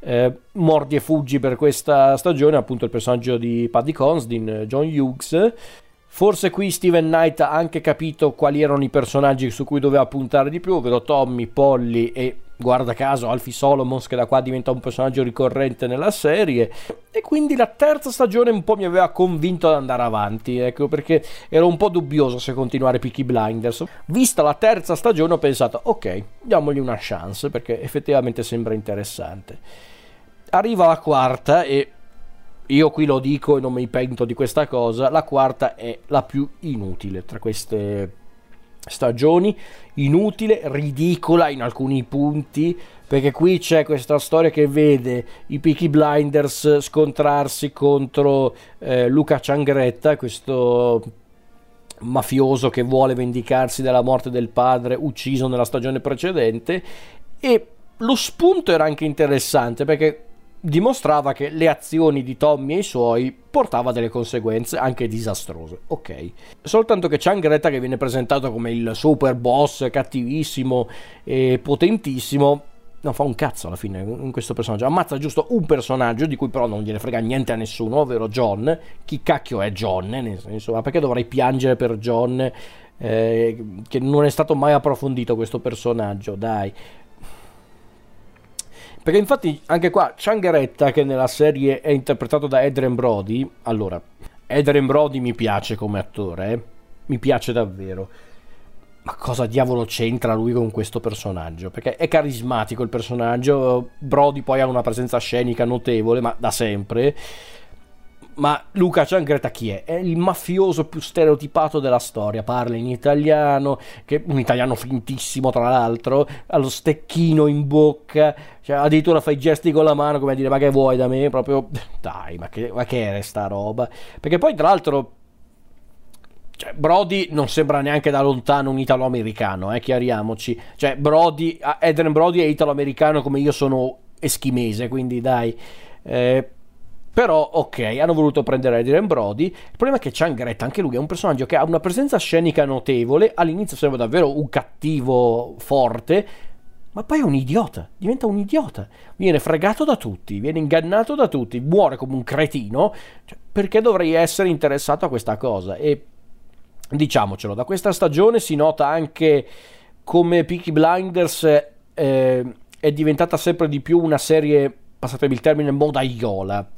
eh, mordi e fuggi per questa stagione, appunto il personaggio di Paddy Consdin, John Hughes Forse qui Steven Knight ha anche capito quali erano i personaggi su cui doveva puntare di più, ovvero Tommy, Polly e guarda caso Alfie Solomons che da qua diventa un personaggio ricorrente nella serie. E quindi la terza stagione un po' mi aveva convinto ad andare avanti ecco perché ero un po' dubbioso se continuare Peaky Blinders. Vista la terza stagione ho pensato ok diamogli una chance perché effettivamente sembra interessante. Arriva la quarta e io qui lo dico e non mi pento di questa cosa, la quarta è la più inutile tra queste stagioni, inutile, ridicola in alcuni punti, perché qui c'è questa storia che vede i Peaky Blinders scontrarsi contro eh, Luca Ciangretta, questo mafioso che vuole vendicarsi della morte del padre ucciso nella stagione precedente. E lo spunto era anche interessante perché dimostrava che le azioni di Tommy e i suoi portava delle conseguenze anche disastrose. Ok. Soltanto che Changretta che viene presentato come il super boss cattivissimo e potentissimo non fa un cazzo alla fine in questo personaggio. Ammazza giusto un personaggio di cui però non gliene frega niente a nessuno, ovvero John. Chi cacchio è John? Nel senso, ma perché dovrei piangere per John? Eh, che non è stato mai approfondito questo personaggio, dai. Perché infatti anche qua Ciangheretta che nella serie è interpretato da Adrian Brody, allora, Adrian Brody mi piace come attore, eh? mi piace davvero. Ma cosa diavolo c'entra lui con questo personaggio? Perché è carismatico il personaggio, Brody poi ha una presenza scenica notevole, ma da sempre ma Luca Ciangretta chi è? È il mafioso più stereotipato della storia. Parla in italiano, che, un italiano fintissimo tra l'altro, ha lo stecchino in bocca, cioè, addirittura fa i gesti con la mano come a dire ma che vuoi da me? Proprio dai, ma che, ma che era sta roba? Perché poi tra l'altro cioè, Brody non sembra neanche da lontano un italo-americano, eh, chiariamoci. Cioè, Brody, Adrian Brody è italo-americano come io sono eschimese, quindi dai. Eh, però, ok, hanno voluto prendere Adrian Brody. Il problema è che Changret, anche lui, è un personaggio che ha una presenza scenica notevole. All'inizio sembra davvero un cattivo forte, ma poi è un idiota, diventa un idiota. Viene fregato da tutti, viene ingannato da tutti, muore come un cretino. Cioè, perché dovrei essere interessato a questa cosa? E diciamocelo, da questa stagione si nota anche come Peaky Blinders eh, è diventata sempre di più una serie, passatemi il termine, modaiola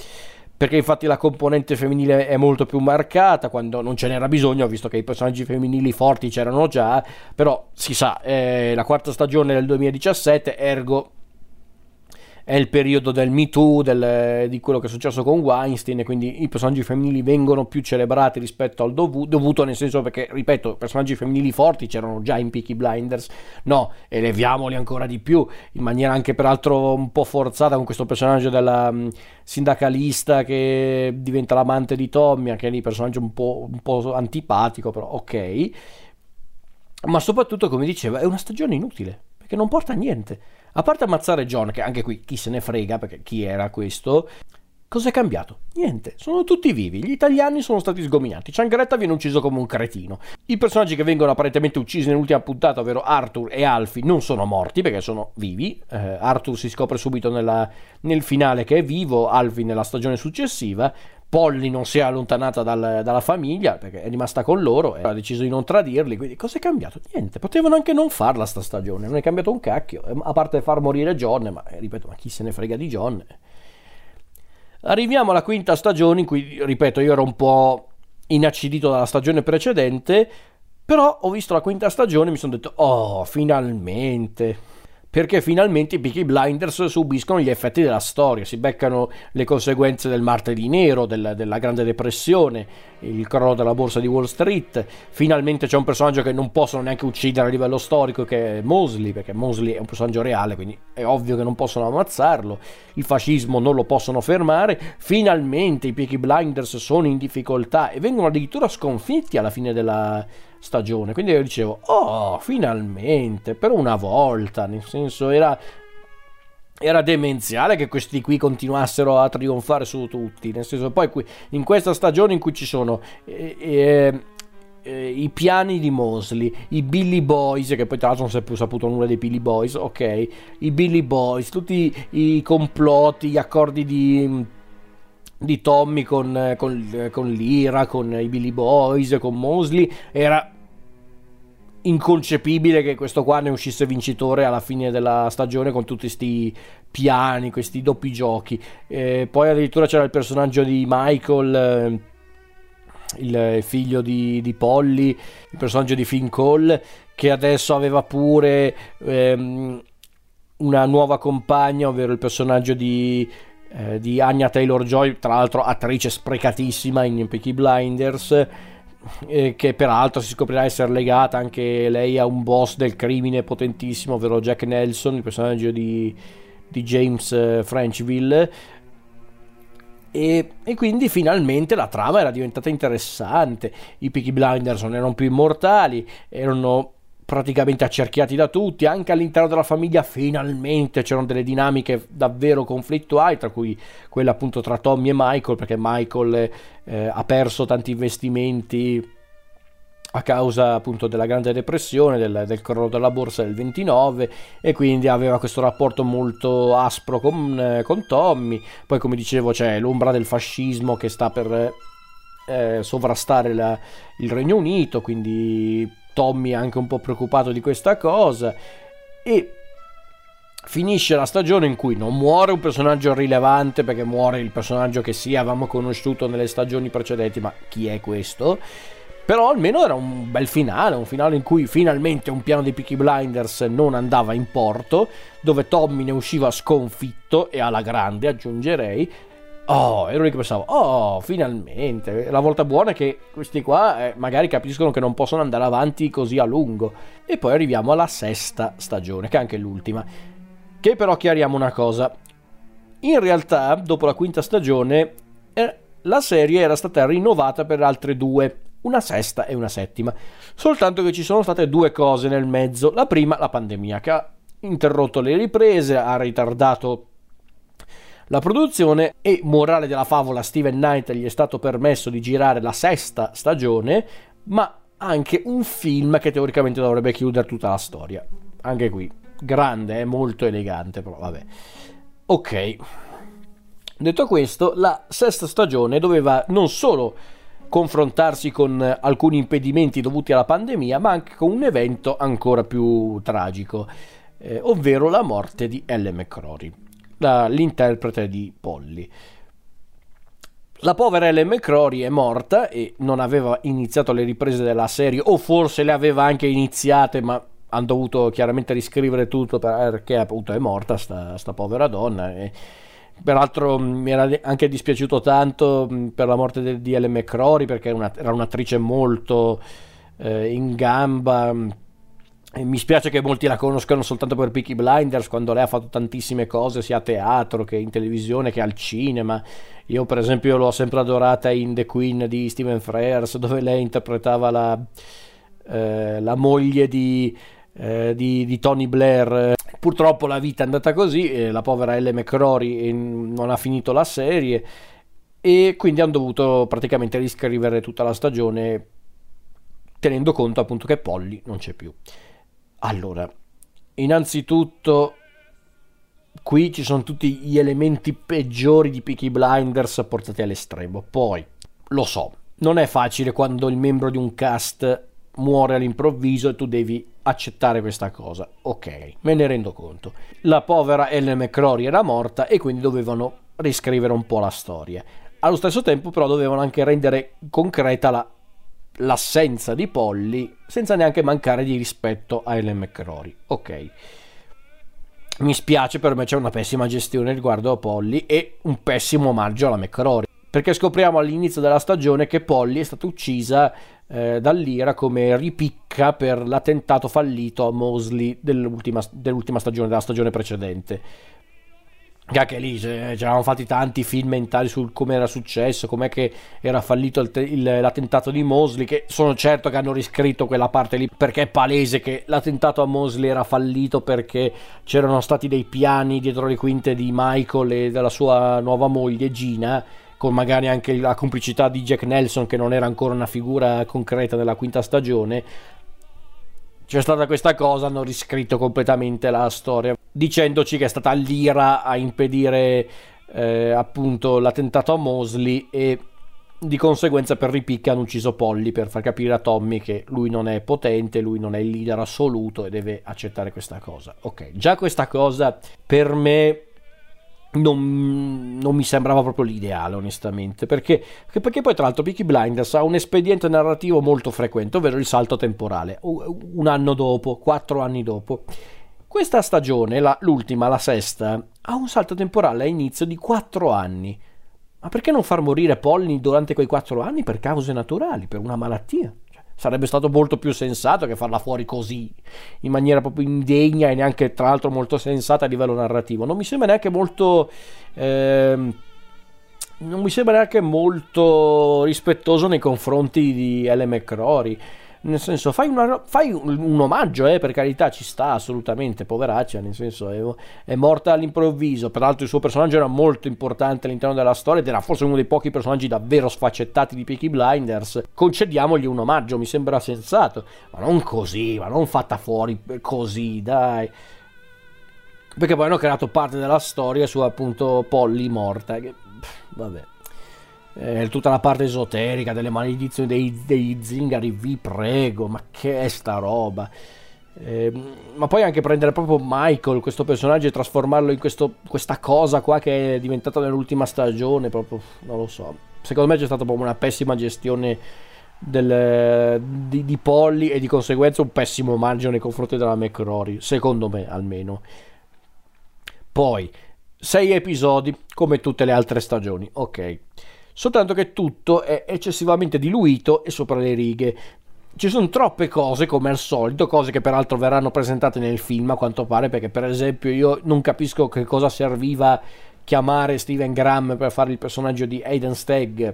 perché infatti la componente femminile è molto più marcata quando non ce n'era bisogno, visto che i personaggi femminili forti c'erano già, però si sa, è la quarta stagione del 2017, ergo è il periodo del Me Too, del, di quello che è successo con Weinstein, e quindi i personaggi femminili vengono più celebrati rispetto al dovuto, dovuto nel senso perché, ripeto, personaggi femminili forti c'erano già in Peaky Blinders, no, eleviamoli ancora di più, in maniera anche peraltro un po' forzata con questo personaggio della um, sindacalista che diventa l'amante di Tommy, anche lì personaggio un po', un po' antipatico, però ok. Ma soprattutto, come diceva, è una stagione inutile, perché non porta a niente a parte ammazzare John, che anche qui chi se ne frega, perché chi era questo? Cos'è cambiato? Niente, sono tutti vivi. Gli italiani sono stati sgominati. Ciangretta viene ucciso come un cretino. I personaggi che vengono apparentemente uccisi nell'ultima puntata, ovvero Arthur e Alfie, non sono morti perché sono vivi. Eh, Arthur si scopre subito nella, nel finale che è vivo, Alfie nella stagione successiva. Polly non si è allontanata dal, dalla famiglia perché è rimasta con loro e ha deciso di non tradirli. Quindi cosa è cambiato? Niente, potevano anche non farla sta stagione, non è cambiato un cacchio. Eh, a parte far morire John, ma eh, ripeto, ma chi se ne frega di John? Arriviamo alla quinta stagione in cui, ripeto, io ero un po' inacidito dalla stagione precedente, però ho visto la quinta stagione e mi sono detto, oh, finalmente perché finalmente i Peaky Blinders subiscono gli effetti della storia, si beccano le conseguenze del martedì nero, del, della Grande Depressione, il crollo della borsa di Wall Street, finalmente c'è un personaggio che non possono neanche uccidere a livello storico che è Mosley, perché Mosley è un personaggio reale, quindi è ovvio che non possono ammazzarlo, il fascismo non lo possono fermare, finalmente i Peaky Blinders sono in difficoltà e vengono addirittura sconfitti alla fine della stagione. Quindi io dicevo, oh, finalmente, per una volta, nel senso era era demenziale che questi qui continuassero a trionfare su tutti. Nel senso, poi qui, in questa stagione in cui ci sono eh, eh, eh, i piani di Mosley, i Billy Boys, che poi tra l'altro non si è più saputo nulla dei Billy Boys, ok, i Billy Boys, tutti i complotti, gli accordi di, di Tommy con, con, con l'Ira, con i Billy Boys, con Mosley, era inconcepibile che questo qua ne uscisse vincitore alla fine della stagione con tutti questi piani, questi doppi giochi. Eh, poi addirittura c'era il personaggio di Michael, eh, il figlio di, di, Polly, il personaggio di Finn Cole, che adesso aveva pure ehm, una nuova compagna, ovvero il personaggio di, eh, di Anya Taylor Joy, tra l'altro attrice sprecatissima in Peaky Blinders eh, che peraltro si scoprirà essere legata anche lei a un boss del crimine potentissimo, ovvero Jack Nelson, il personaggio di, di James eh, Frenchville. E, e, quindi finalmente la trama era diventata interessante. I Peaky Blinders non erano più immortali, erano praticamente accerchiati da tutti, anche all'interno della famiglia finalmente c'erano delle dinamiche davvero conflittuali, tra cui quella appunto tra Tommy e Michael, perché Michael eh, ha perso tanti investimenti a causa appunto della grande depressione, del, del crollo della borsa del 29 e quindi aveva questo rapporto molto aspro con, eh, con Tommy, poi come dicevo c'è l'ombra del fascismo che sta per eh, sovrastare la, il Regno Unito, quindi Tommy è anche un po' preoccupato di questa cosa e finisce la stagione in cui non muore un personaggio rilevante perché muore il personaggio che sì avevamo conosciuto nelle stagioni precedenti, ma chi è questo? Però almeno era un bel finale, un finale in cui finalmente un piano dei Peaky Blinders non andava in porto, dove Tommy ne usciva sconfitto e alla grande aggiungerei, Oh, ero lì che pensavo, oh, finalmente. La volta buona è che questi qua eh, magari capiscono che non possono andare avanti così a lungo. E poi arriviamo alla sesta stagione, che è anche l'ultima. Che però chiariamo una cosa. In realtà, dopo la quinta stagione, eh, la serie era stata rinnovata per altre due, una sesta e una settima. Soltanto che ci sono state due cose nel mezzo. La prima, la pandemia, che ha interrotto le riprese, ha ritardato la produzione e morale della favola Steven Knight gli è stato permesso di girare la sesta stagione, ma anche un film che teoricamente dovrebbe chiudere tutta la storia. Anche qui, grande, è molto elegante, però vabbè. Ok. Detto questo, la sesta stagione doveva non solo confrontarsi con alcuni impedimenti dovuti alla pandemia, ma anche con un evento ancora più tragico, eh, ovvero la morte di Ellen McCrory la, l'interprete di Polly. La povera Ellen McCrory è morta e non aveva iniziato le riprese della serie, o forse le aveva anche iniziate, ma hanno dovuto chiaramente riscrivere tutto perché appunto è morta sta, sta povera donna. E, peraltro mi era anche dispiaciuto tanto per la morte di Ellen McCrory perché era, una, era un'attrice molto eh, in gamba e mi spiace che molti la conoscano soltanto per Peaky Blinders, quando lei ha fatto tantissime cose sia a teatro che in televisione che al cinema. Io, per esempio, l'ho sempre adorata in The Queen di Stephen Frears, dove lei interpretava la, eh, la moglie di, eh, di, di, Tony Blair. Purtroppo la vita è andata così, e la povera Ellen McCrory non ha finito la serie e quindi hanno dovuto praticamente riscrivere tutta la stagione tenendo conto appunto che Polly non c'è più. Allora, innanzitutto qui ci sono tutti gli elementi peggiori di Peaky Blinders portati all'estremo. Poi, lo so, non è facile quando il membro di un cast muore all'improvviso e tu devi accettare questa cosa. Ok, me ne rendo conto. La povera Ellen McCrory era morta e quindi dovevano riscrivere un po' la storia. Allo stesso tempo però dovevano anche rendere concreta la l'assenza di Polly senza neanche mancare di rispetto a Ellen McCrory. Ok. Mi spiace, per me c'è una pessima gestione riguardo a Polly e un pessimo omaggio alla McCrory. Perché scopriamo all'inizio della stagione che Polly è stata uccisa eh, dall'Ira come ripicca per l'attentato fallito a Mosley dell'ultima, dell'ultima stagione, della stagione precedente. Che lì c'eravamo fatti tanti film mentali su come era successo, com'è che era fallito il, il, l'attentato di Mosley, che sono certo che hanno riscritto quella parte lì, perché è palese che l'attentato a Mosley era fallito perché c'erano stati dei piani dietro le quinte di Michael e della sua nuova moglie Gina, con magari anche la complicità di Jack Nelson che non era ancora una figura concreta nella quinta stagione, c'è stata questa cosa, hanno riscritto completamente la storia, dicendoci che è stata l'ira a impedire eh, appunto l'attentato a Mosley e di conseguenza per ripicca hanno ucciso Polly per far capire a Tommy che lui non è potente, lui non è il leader assoluto e deve accettare questa cosa. Ok, già questa cosa per me non, non, mi sembrava proprio l'ideale, onestamente. Perché, perché poi, tra l'altro, Peaky Blinders ha un espediente narrativo molto frequente, ovvero il salto temporale. Un anno dopo, quattro anni dopo. Questa stagione, la, l'ultima, la sesta, ha un salto temporale a inizio di quattro anni. Ma perché non far morire Polly durante quei quattro anni per cause naturali, per una malattia? Sarebbe stato molto più sensato che farla fuori così, in maniera proprio indegna e neanche tra l'altro molto sensata a livello narrativo. Non mi sembra neanche molto... Ehm, non mi sembra neanche molto rispettoso nei confronti di Ellen McCrory nel senso fai, una, fai un, un, omaggio eh, per carità ci sta assolutamente poveraccia nel senso è, è, morta all'improvviso. Peraltro il suo personaggio era molto importante all'interno della storia ed era forse uno dei pochi personaggi davvero sfaccettati di Peaky Blinders. Concediamogli un omaggio mi sembra sensato. Ma non così ma non fatta fuori così dai. Perché poi hanno creato parte della storia su appunto Polly morta che, vabbè eh, tutta la parte esoterica delle maledizioni dei, dei zingari, vi prego, ma che è sta roba? Eh, ma poi anche prendere proprio Michael, questo personaggio, e trasformarlo in questo, questa cosa qua che è diventata nell'ultima stagione, proprio non lo so. Secondo me c'è stata proprio una pessima gestione del, di, di, Polly e di conseguenza un pessimo omaggio nei confronti della McRory, secondo me almeno. Poi, sei episodi come tutte le altre stagioni, ok soltanto che tutto è eccessivamente diluito e sopra le righe. Ci sono troppe cose, come al solito, cose che peraltro verranno presentate nel film a quanto pare, perché per esempio io non capisco che cosa serviva chiamare Steven Graham per fare il personaggio di Aiden Stagg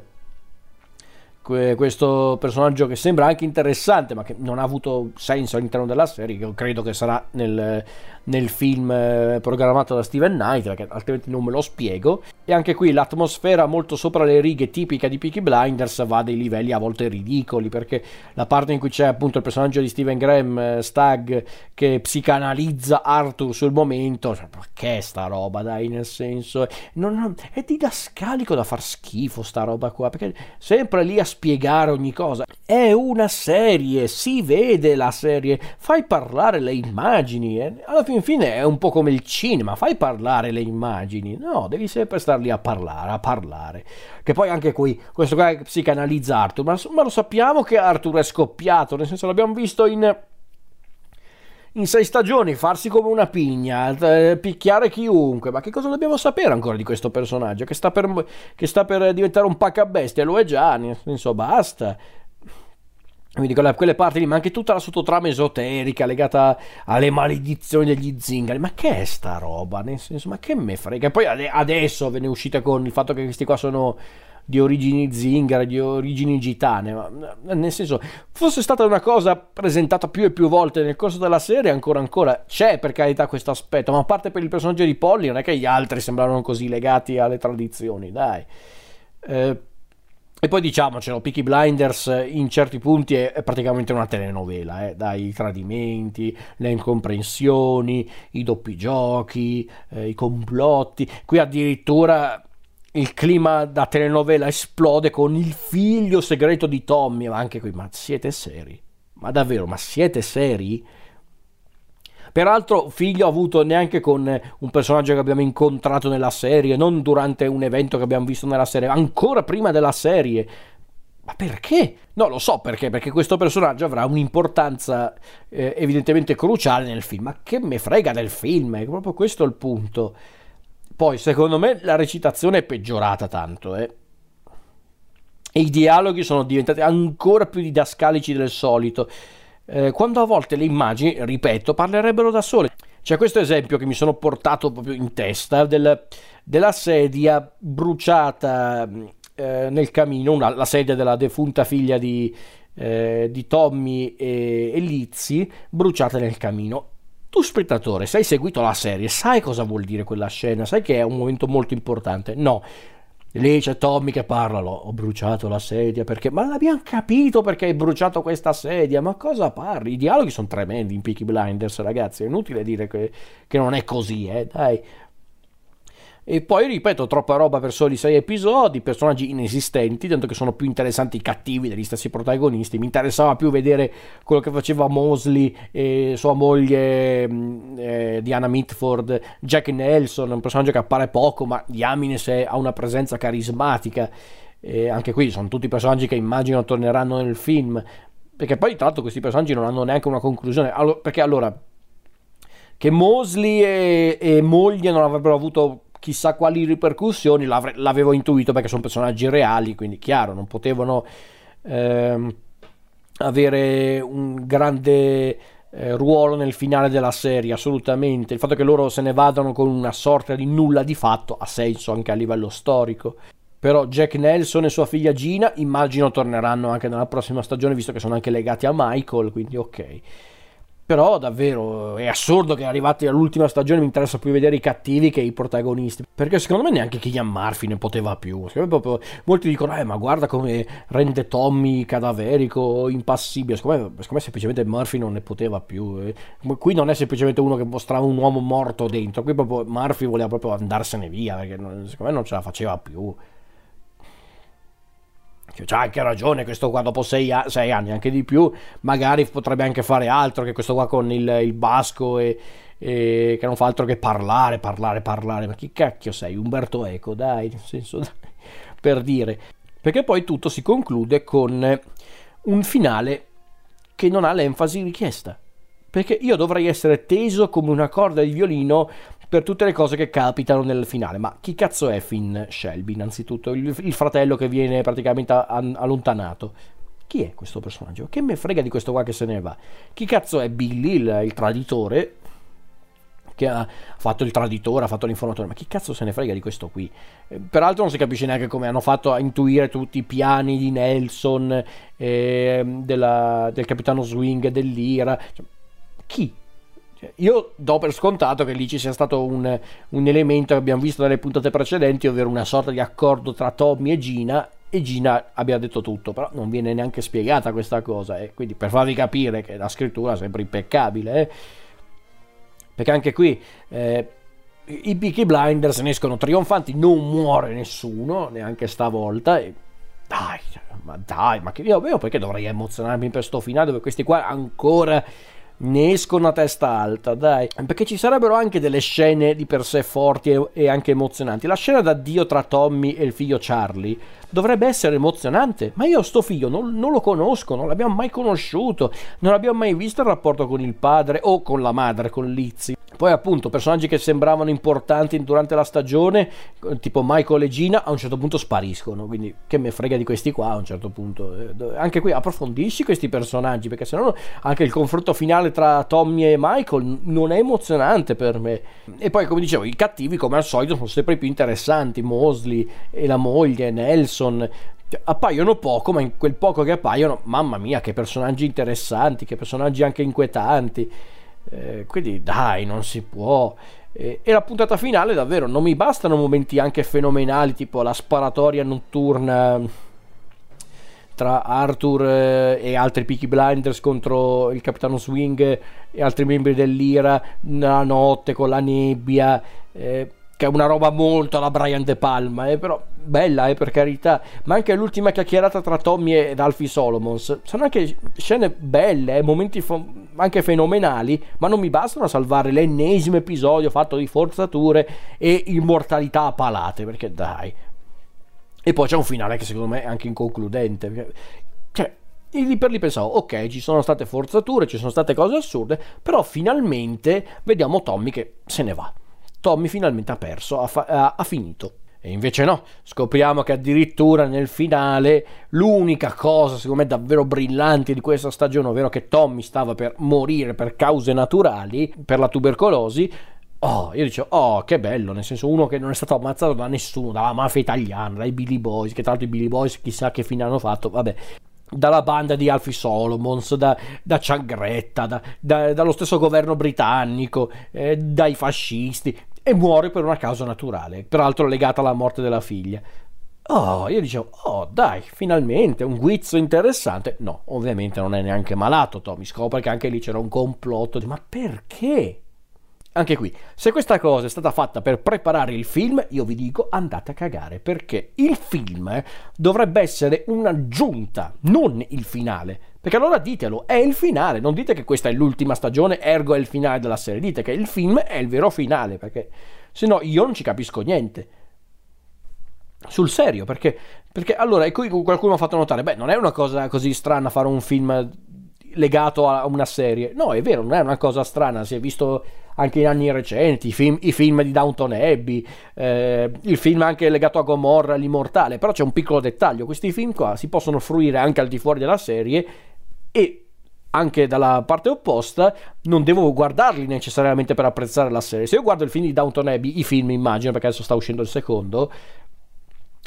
questo personaggio che sembra anche interessante ma che non ha avuto senso all'interno della serie credo che sarà nel, nel film eh, programmato da Steven Knight perché altrimenti non me lo spiego e anche qui l'atmosfera molto sopra le righe tipica di Peaky Blinders va a dei livelli a volte ridicoli perché la parte in cui c'è appunto il personaggio di Steven Graham eh, Stag che psicanalizza Arthur sul momento cioè, ma che è sta roba dai nel senso non, non, è didascalico da far schifo sta roba qua perché sempre lì a spiegare ogni cosa. È una serie, si vede la serie, fai parlare le immagini. Eh. Alla fin fine è un po' come il cinema, fai parlare le immagini. No, devi sempre star lì a parlare, a parlare. Che poi anche qui, questo qua psicanalizza Arthur, ma, ma lo sappiamo che Arthur è scoppiato, nel senso l'abbiamo visto in in sei stagioni farsi come una pigna, eh, picchiare chiunque, ma che cosa dobbiamo sapere ancora di questo personaggio? Che sta per, che sta per diventare un paccabestia, lo è già, nel senso basta. Quindi quelle parti lì, ma anche tutta la sottotrama esoterica legata alle maledizioni degli zingari. Ma che è sta roba? Nel senso, ma che me frega? E poi adesso ve ne uscite con il fatto che questi qua sono di origini zingare, di origini gitane, ma nel senso, fosse stata una cosa presentata più e più volte nel corso della serie, ancora ancora c'è per carità questo aspetto, ma a parte per il personaggio di Polly, non è che gli altri sembravano così legati alle tradizioni, dai. Eh, e poi diciamocelo, Peaky Blinders in certi punti è, è praticamente una telenovela, eh? dai tradimenti, le incomprensioni, i doppi giochi, eh, i complotti. Qui addirittura il clima da telenovela esplode con il figlio segreto di Tommy, ma anche qui, ma siete seri? Ma davvero, ma siete seri? Peraltro, figlio avuto neanche con un personaggio che abbiamo incontrato nella serie, non durante un evento che abbiamo visto nella serie, ancora prima della serie. Ma perché? No, lo so perché, perché questo personaggio avrà un'importanza eh, evidentemente cruciale nel film. Ma che me frega del film? È proprio questo il punto. Poi, secondo me, la recitazione è peggiorata tanto, eh. E i dialoghi sono diventati ancora più didascalici del solito. Eh, quando a volte le immagini, ripeto, parlerebbero da sole. C'è questo esempio che mi sono portato proprio in testa del, della sedia bruciata eh, nel camino, una, la sedia della defunta figlia di, eh, di Tommy e, e Lizzy, bruciata nel camino. Tu spettatore, se hai seguito la serie, sai cosa vuol dire quella scena? Sai che è un momento molto importante? No. Lì c'è Tommy che parla, ho bruciato la sedia perché... Ma l'abbiamo capito perché hai bruciato questa sedia, ma cosa parli? I dialoghi sono tremendi in Peaky Blinders, ragazzi, è inutile dire che, che non è così, eh, dai. E poi, ripeto, troppa roba per soli sei episodi, personaggi inesistenti, tanto che sono più interessanti i cattivi degli stessi protagonisti. Mi interessava più vedere quello che faceva Mosley e sua moglie mm, eh, Diana Mitford, Jack Nelson, un personaggio che appare poco, ma diamine se ha una presenza carismatica. E anche qui sono tutti personaggi che immagino torneranno nel film. Perché poi, tra l'altro, questi personaggi non hanno neanche una conclusione. Allora, perché allora, che Mosley e, e moglie non avrebbero avuto chissà quali ripercussioni, l'avevo intuito perché sono personaggi reali, quindi chiaro, non potevano ehm, avere un grande eh, ruolo nel finale della serie, assolutamente. Il fatto che loro se ne vadano con una sorta di nulla di fatto ha senso anche a livello storico. Però Jack Nelson e sua figlia Gina immagino torneranno anche nella prossima stagione, visto che sono anche legati a Michael, quindi ok. Però davvero è assurdo che arrivati all'ultima stagione mi interessa più vedere i cattivi che i protagonisti. Perché secondo me neanche Killian Murphy ne poteva più. Proprio, molti dicono, eh ma guarda come rende Tommy cadaverico, impassibile. Secondo me, secondo me semplicemente Murphy non ne poteva più. Eh. Qui non è semplicemente uno che mostrava un uomo morto dentro. Qui proprio Murphy voleva proprio andarsene via perché secondo me non ce la faceva più. C'ha anche ragione questo qua dopo sei, a- sei, anni, anche di più, magari potrebbe anche fare altro che questo qua con il, il basco e, e, che non fa altro che parlare, parlare, parlare. Ma chi cacchio sei? Umberto Eco, dai, nel senso, dai, per dire. Perché poi tutto si conclude con un finale che non ha l'enfasi richiesta. Perché io dovrei essere teso come una corda di violino per tutte le cose che capitano nel finale. Ma chi cazzo è Finn Shelby? Innanzitutto, il, il fratello che viene praticamente allontanato. Chi è questo personaggio? Che me frega di questo qua che se ne va? Chi cazzo è Billy, il, il traditore? Che ha fatto il traditore, ha fatto l'informatore, ma chi cazzo se ne frega di questo qui? Eh, peraltro non si capisce neanche come hanno fatto a intuire tutti i piani di Nelson, eh, della, del capitano Swing dell'Ira. Cioè, chi? Cioè, io do per scontato che lì ci sia stato un, un, elemento che abbiamo visto nelle puntate precedenti, ovvero una sorta di accordo tra Tommy e Gina, e Gina abbia detto tutto, però non viene neanche spiegata questa cosa, eh. quindi per farvi capire che la scrittura è sempre impeccabile, eh. perché anche qui eh, i Peaky Blinders ne escono trionfanti, non muore nessuno, neanche stavolta, e dai, ma dai, ma che io, perché dovrei emozionarmi per sto finale dove questi qua ancora ne escono a testa alta, dai. Perché ci sarebbero anche delle scene di per sé forti e, anche emozionanti. La scena d'addio tra Tommy e il figlio Charlie dovrebbe essere emozionante, ma io sto figlio non, non lo conosco, non l'abbiamo mai conosciuto, non abbiamo mai visto il rapporto con il padre o con la madre, con Lizzie. Poi appunto personaggi che sembravano importanti durante la stagione, tipo Michael e Gina, a un certo punto spariscono, quindi che me frega di questi qua a un certo punto. Eh, anche qui approfondisci questi personaggi, perché sennò anche il confronto finale tra Tommy e Michael non è emozionante per me. E poi come dicevo, i cattivi come al solito sono sempre più interessanti, Mosley e la moglie, Nelson, cioè, appaiono poco, ma in quel poco che appaiono, mamma mia, che personaggi interessanti, che personaggi anche inquietanti. Eh, quindi dai, non si può. Eh, e la puntata finale davvero non mi bastano momenti anche fenomenali, tipo la sparatoria notturna tra Arthur eh, e altri Peaky Blinders contro il capitano Swing e altri membri dell'Ira nella notte con la nebbia. Eh, che è una roba molto alla Brian De Palma, eh, però bella, eh, per carità, ma anche l'ultima chiacchierata tra Tommy ed Alfie Solomons, sono anche scene belle, eh, momenti fo- anche fenomenali, ma non mi bastano a salvare l'ennesimo episodio fatto di forzature e immortalità a palate, perché dai. E poi c'è un finale che secondo me è anche inconcludente, perché, cioè, lì per lì pensavo, ok, ci sono state forzature, ci sono state cose assurde, però finalmente vediamo Tommy che se ne va. Tommy finalmente ha perso, ha, fa- ha finito. E invece no, scopriamo che addirittura nel finale l'unica cosa, secondo me, davvero brillante di questa stagione, ovvero che Tommy stava per morire per cause naturali, per la tubercolosi, Oh, io dicevo, oh, che bello, nel senso uno che non è stato ammazzato da nessuno, dalla mafia italiana, dai Billy Boys, che tra l'altro i Billy Boys chissà che fine hanno fatto, vabbè, dalla banda di Alfie Solomons, da, da Ciangretta, da, da, dallo stesso governo britannico, eh, dai fascisti, e muore per una causa naturale, peraltro legata alla morte della figlia. Oh, io dicevo, oh dai, finalmente un guizzo interessante. No, ovviamente non è neanche malato Tommy, scopre che anche lì c'era un complotto. Ma perché? Anche qui, se questa cosa è stata fatta per preparare il film, io vi dico andate a cagare, perché il film dovrebbe essere un'aggiunta, non il finale. Perché allora ditelo, è il finale, non dite che questa è l'ultima stagione, ergo è il finale della serie, dite che il film è il vero finale, perché se no io non ci capisco niente. Sul serio, perché, perché allora, e qui qualcuno ha fatto notare, beh, non è una cosa così strana fare un film legato a una serie. No, è vero, non è una cosa strana, si è visto anche in anni recenti, i film, i film di Downton Abbey, eh, il film anche legato a Gomorra, l'immortale, però c'è un piccolo dettaglio, questi film qua si possono fruire anche al di fuori della serie e anche dalla parte opposta, non devo guardarli necessariamente per apprezzare la serie. Se io guardo il film di Downton Abbey, i film immagino, perché adesso sta uscendo il secondo,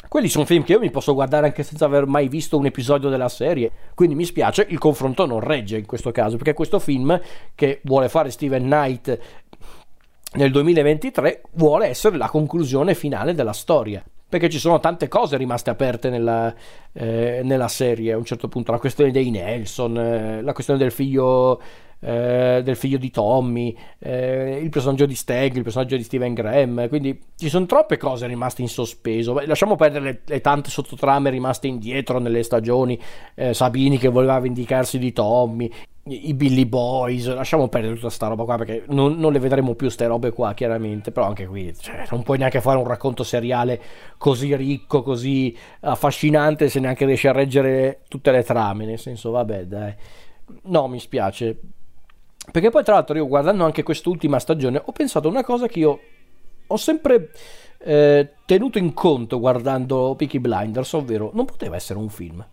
quelli sono film che io mi posso guardare anche senza aver mai visto un episodio della serie. Quindi mi spiace, il confronto non regge in questo caso, perché questo film che vuole fare Steven Knight nel 2023 vuole essere la conclusione finale della storia perché ci sono tante cose rimaste aperte nella, eh, nella serie a un certo punto. La questione dei Nelson eh, la questione del figlio eh, del figlio di Tommy, eh, il personaggio di Stag, il personaggio di Steven Graham. Quindi ci sono troppe cose rimaste in sospeso. Beh, lasciamo perdere le, le, tante sottotrame rimaste indietro nelle stagioni. Eh, Sabini che voleva vendicarsi di Tommy. I Billy Boys, lasciamo perdere tutta sta roba qua perché non, non le vedremo più ste robe qua chiaramente, però anche qui cioè, non puoi neanche fare un racconto seriale così ricco, così affascinante se neanche riesci a reggere tutte le trame, nel senso vabbè dai, no mi spiace, perché poi tra l'altro io guardando anche quest'ultima stagione ho pensato a una cosa che io ho sempre eh, tenuto in conto guardando Peaky Blinders, ovvero non poteva essere un film.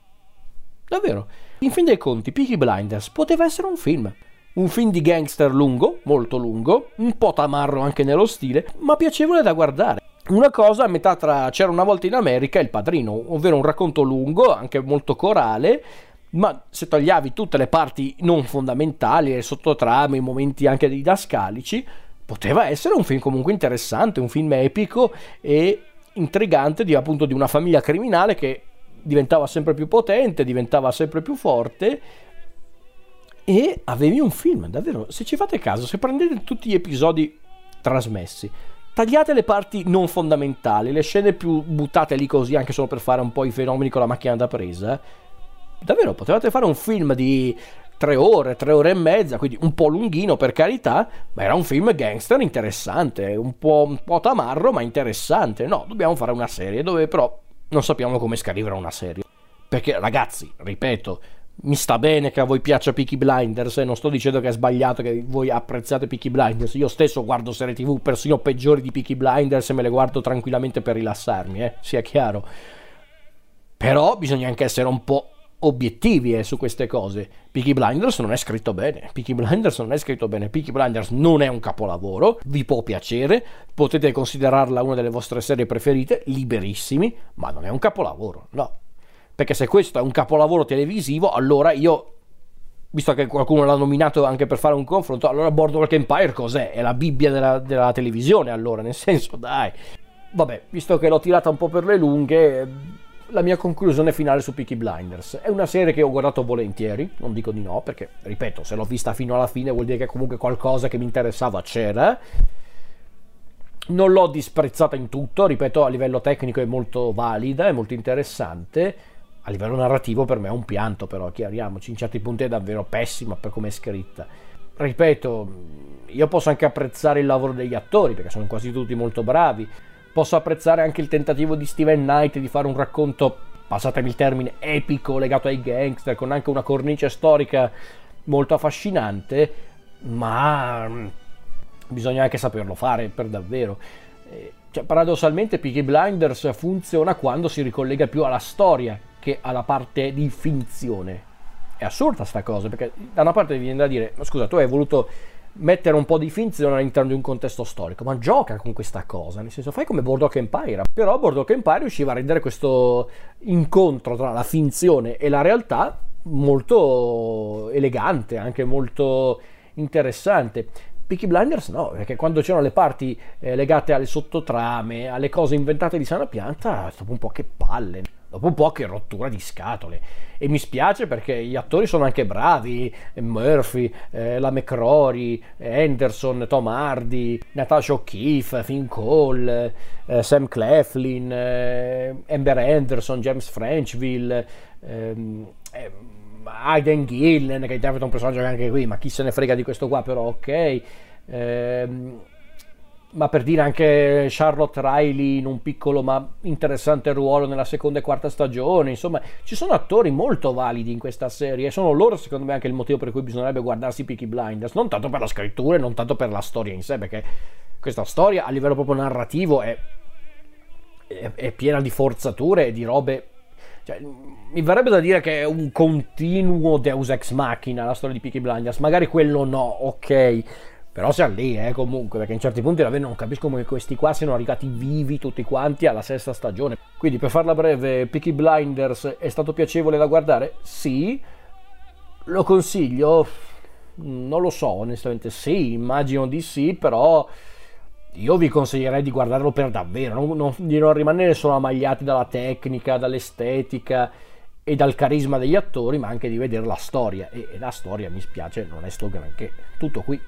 Davvero. In fin dei conti, Peaky Blinders poteva essere un film. Un film di gangster lungo, molto lungo, un po' tamarro anche nello stile, ma piacevole da guardare. Una cosa a metà tra C'era una volta in America e Il Padrino, ovvero un racconto lungo, anche molto corale, ma se togliavi tutte le parti non fondamentali, le sottotrame, i momenti anche didascalici, poteva essere un film comunque interessante, un film epico e intrigante di appunto di una famiglia criminale che diventava sempre più potente, diventava sempre più forte. E avevi un film, davvero, se ci fate caso, se prendete tutti gli episodi trasmessi, tagliate le parti non fondamentali, le scene più buttate lì così anche solo per fare un po' i fenomeni con la macchina da presa, davvero potevate fare un film di tre ore, tre ore e mezza, quindi un po' lunghino per carità, ma era un film gangster interessante, un po', un po tamarro ma interessante. No, dobbiamo fare una serie dove però non sappiamo come scrivere una serie. Perché ragazzi, ripeto, mi sta bene che a voi piaccia Peaky Blinders e non sto dicendo che è sbagliato che voi apprezzate Peaky Blinders. Io stesso guardo serie TV persino peggiori di Peaky Blinders e me le guardo tranquillamente per rilassarmi, eh, sia chiaro. Però bisogna anche essere un po' obiettivi eh, su queste cose. Peaky Blinders non è scritto bene. Peaky Blinders non è scritto bene. Peaky Blinders non è un capolavoro. Vi può piacere, potete considerarla una delle vostre serie preferite, liberissimi, ma non è un capolavoro, no. Perché se questo è un capolavoro televisivo, allora io visto che qualcuno l'ha nominato anche per fare un confronto, allora Boardwalk Empire cos'è? È la Bibbia della, della televisione, allora, nel senso, dai. Vabbè, visto che l'ho tirata un po' per le lunghe, la mia conclusione finale su Peaky Blinders. È una serie che ho guardato volentieri, non dico di no, perché, ripeto, se l'ho vista fino alla fine vuol dire che comunque qualcosa che mi interessava c'era. Non l'ho disprezzata in tutto, ripeto, a livello tecnico è molto valida, è molto interessante. A livello narrativo per me è un pianto, però, chiariamoci, in certi punti è davvero pessima per come è scritta. Ripeto, io posso anche apprezzare il lavoro degli attori, perché sono quasi tutti molto bravi Posso apprezzare anche il tentativo di Steven Knight di fare un racconto, passatemi il termine, epico legato ai gangster, con anche una cornice storica molto affascinante, ma mm, bisogna anche saperlo fare per davvero. Eh, cioè, paradossalmente Peaky Blinders funziona quando si ricollega più alla storia che alla parte di finzione. È assurda sta cosa, perché da una parte viene da dire, ma scusa, tu hai voluto mettere un po' di finzione all'interno di un contesto storico, ma gioca con questa cosa, nel senso fai come Boardwalk Empire, però Boardwalk Empire riusciva a rendere questo incontro tra la finzione e la realtà molto elegante, anche molto interessante. Peaky Blinders no, perché quando c'erano le parti eh, legate alle sottotrame, alle cose inventate di sana pianta, dopo un po' che palle, dopo un po' che rottura di scatole. E mi spiace perché gli attori sono anche bravi, Murphy, eh, la McCrory, Anderson, Tom Hardy, Natasha O'Keefe, Finn Cole, eh, Sam Cleflin, eh, Amber Anderson, James Frenchville, ehm, ehm Aiden Gillen che interpreta un personaggio anche qui, ma chi se ne frega di questo qua, però ok. Ehm, ma per dire anche Charlotte Riley in un piccolo ma interessante ruolo nella seconda e quarta stagione, insomma ci sono attori molto validi in questa serie e sono loro secondo me anche il motivo per cui bisognerebbe guardarsi Peaky Blinders, non tanto per la scrittura e non tanto per la storia in sé, perché questa storia a livello proprio narrativo è, è, è piena di forzature e di robe cioè, mi verrebbe da dire che è un continuo Deus Ex Machina la storia di Peaky Blinders. Magari quello no, ok. Però siamo lì, eh, comunque, perché in certi punti davvero non capisco come questi qua siano arrivati vivi tutti quanti alla sesta stagione. Quindi, per farla breve, Peaky Blinders è stato piacevole da guardare? Sì. Lo consiglio? Non lo so, onestamente sì, immagino di sì, però io vi consiglierei di guardarlo per davvero, non, non, di non rimanere solo ammagliati dalla tecnica, dall'estetica e dal carisma degli attori, ma anche di vedere la storia. E, e la storia, mi spiace, non è sto granché. Tutto qui.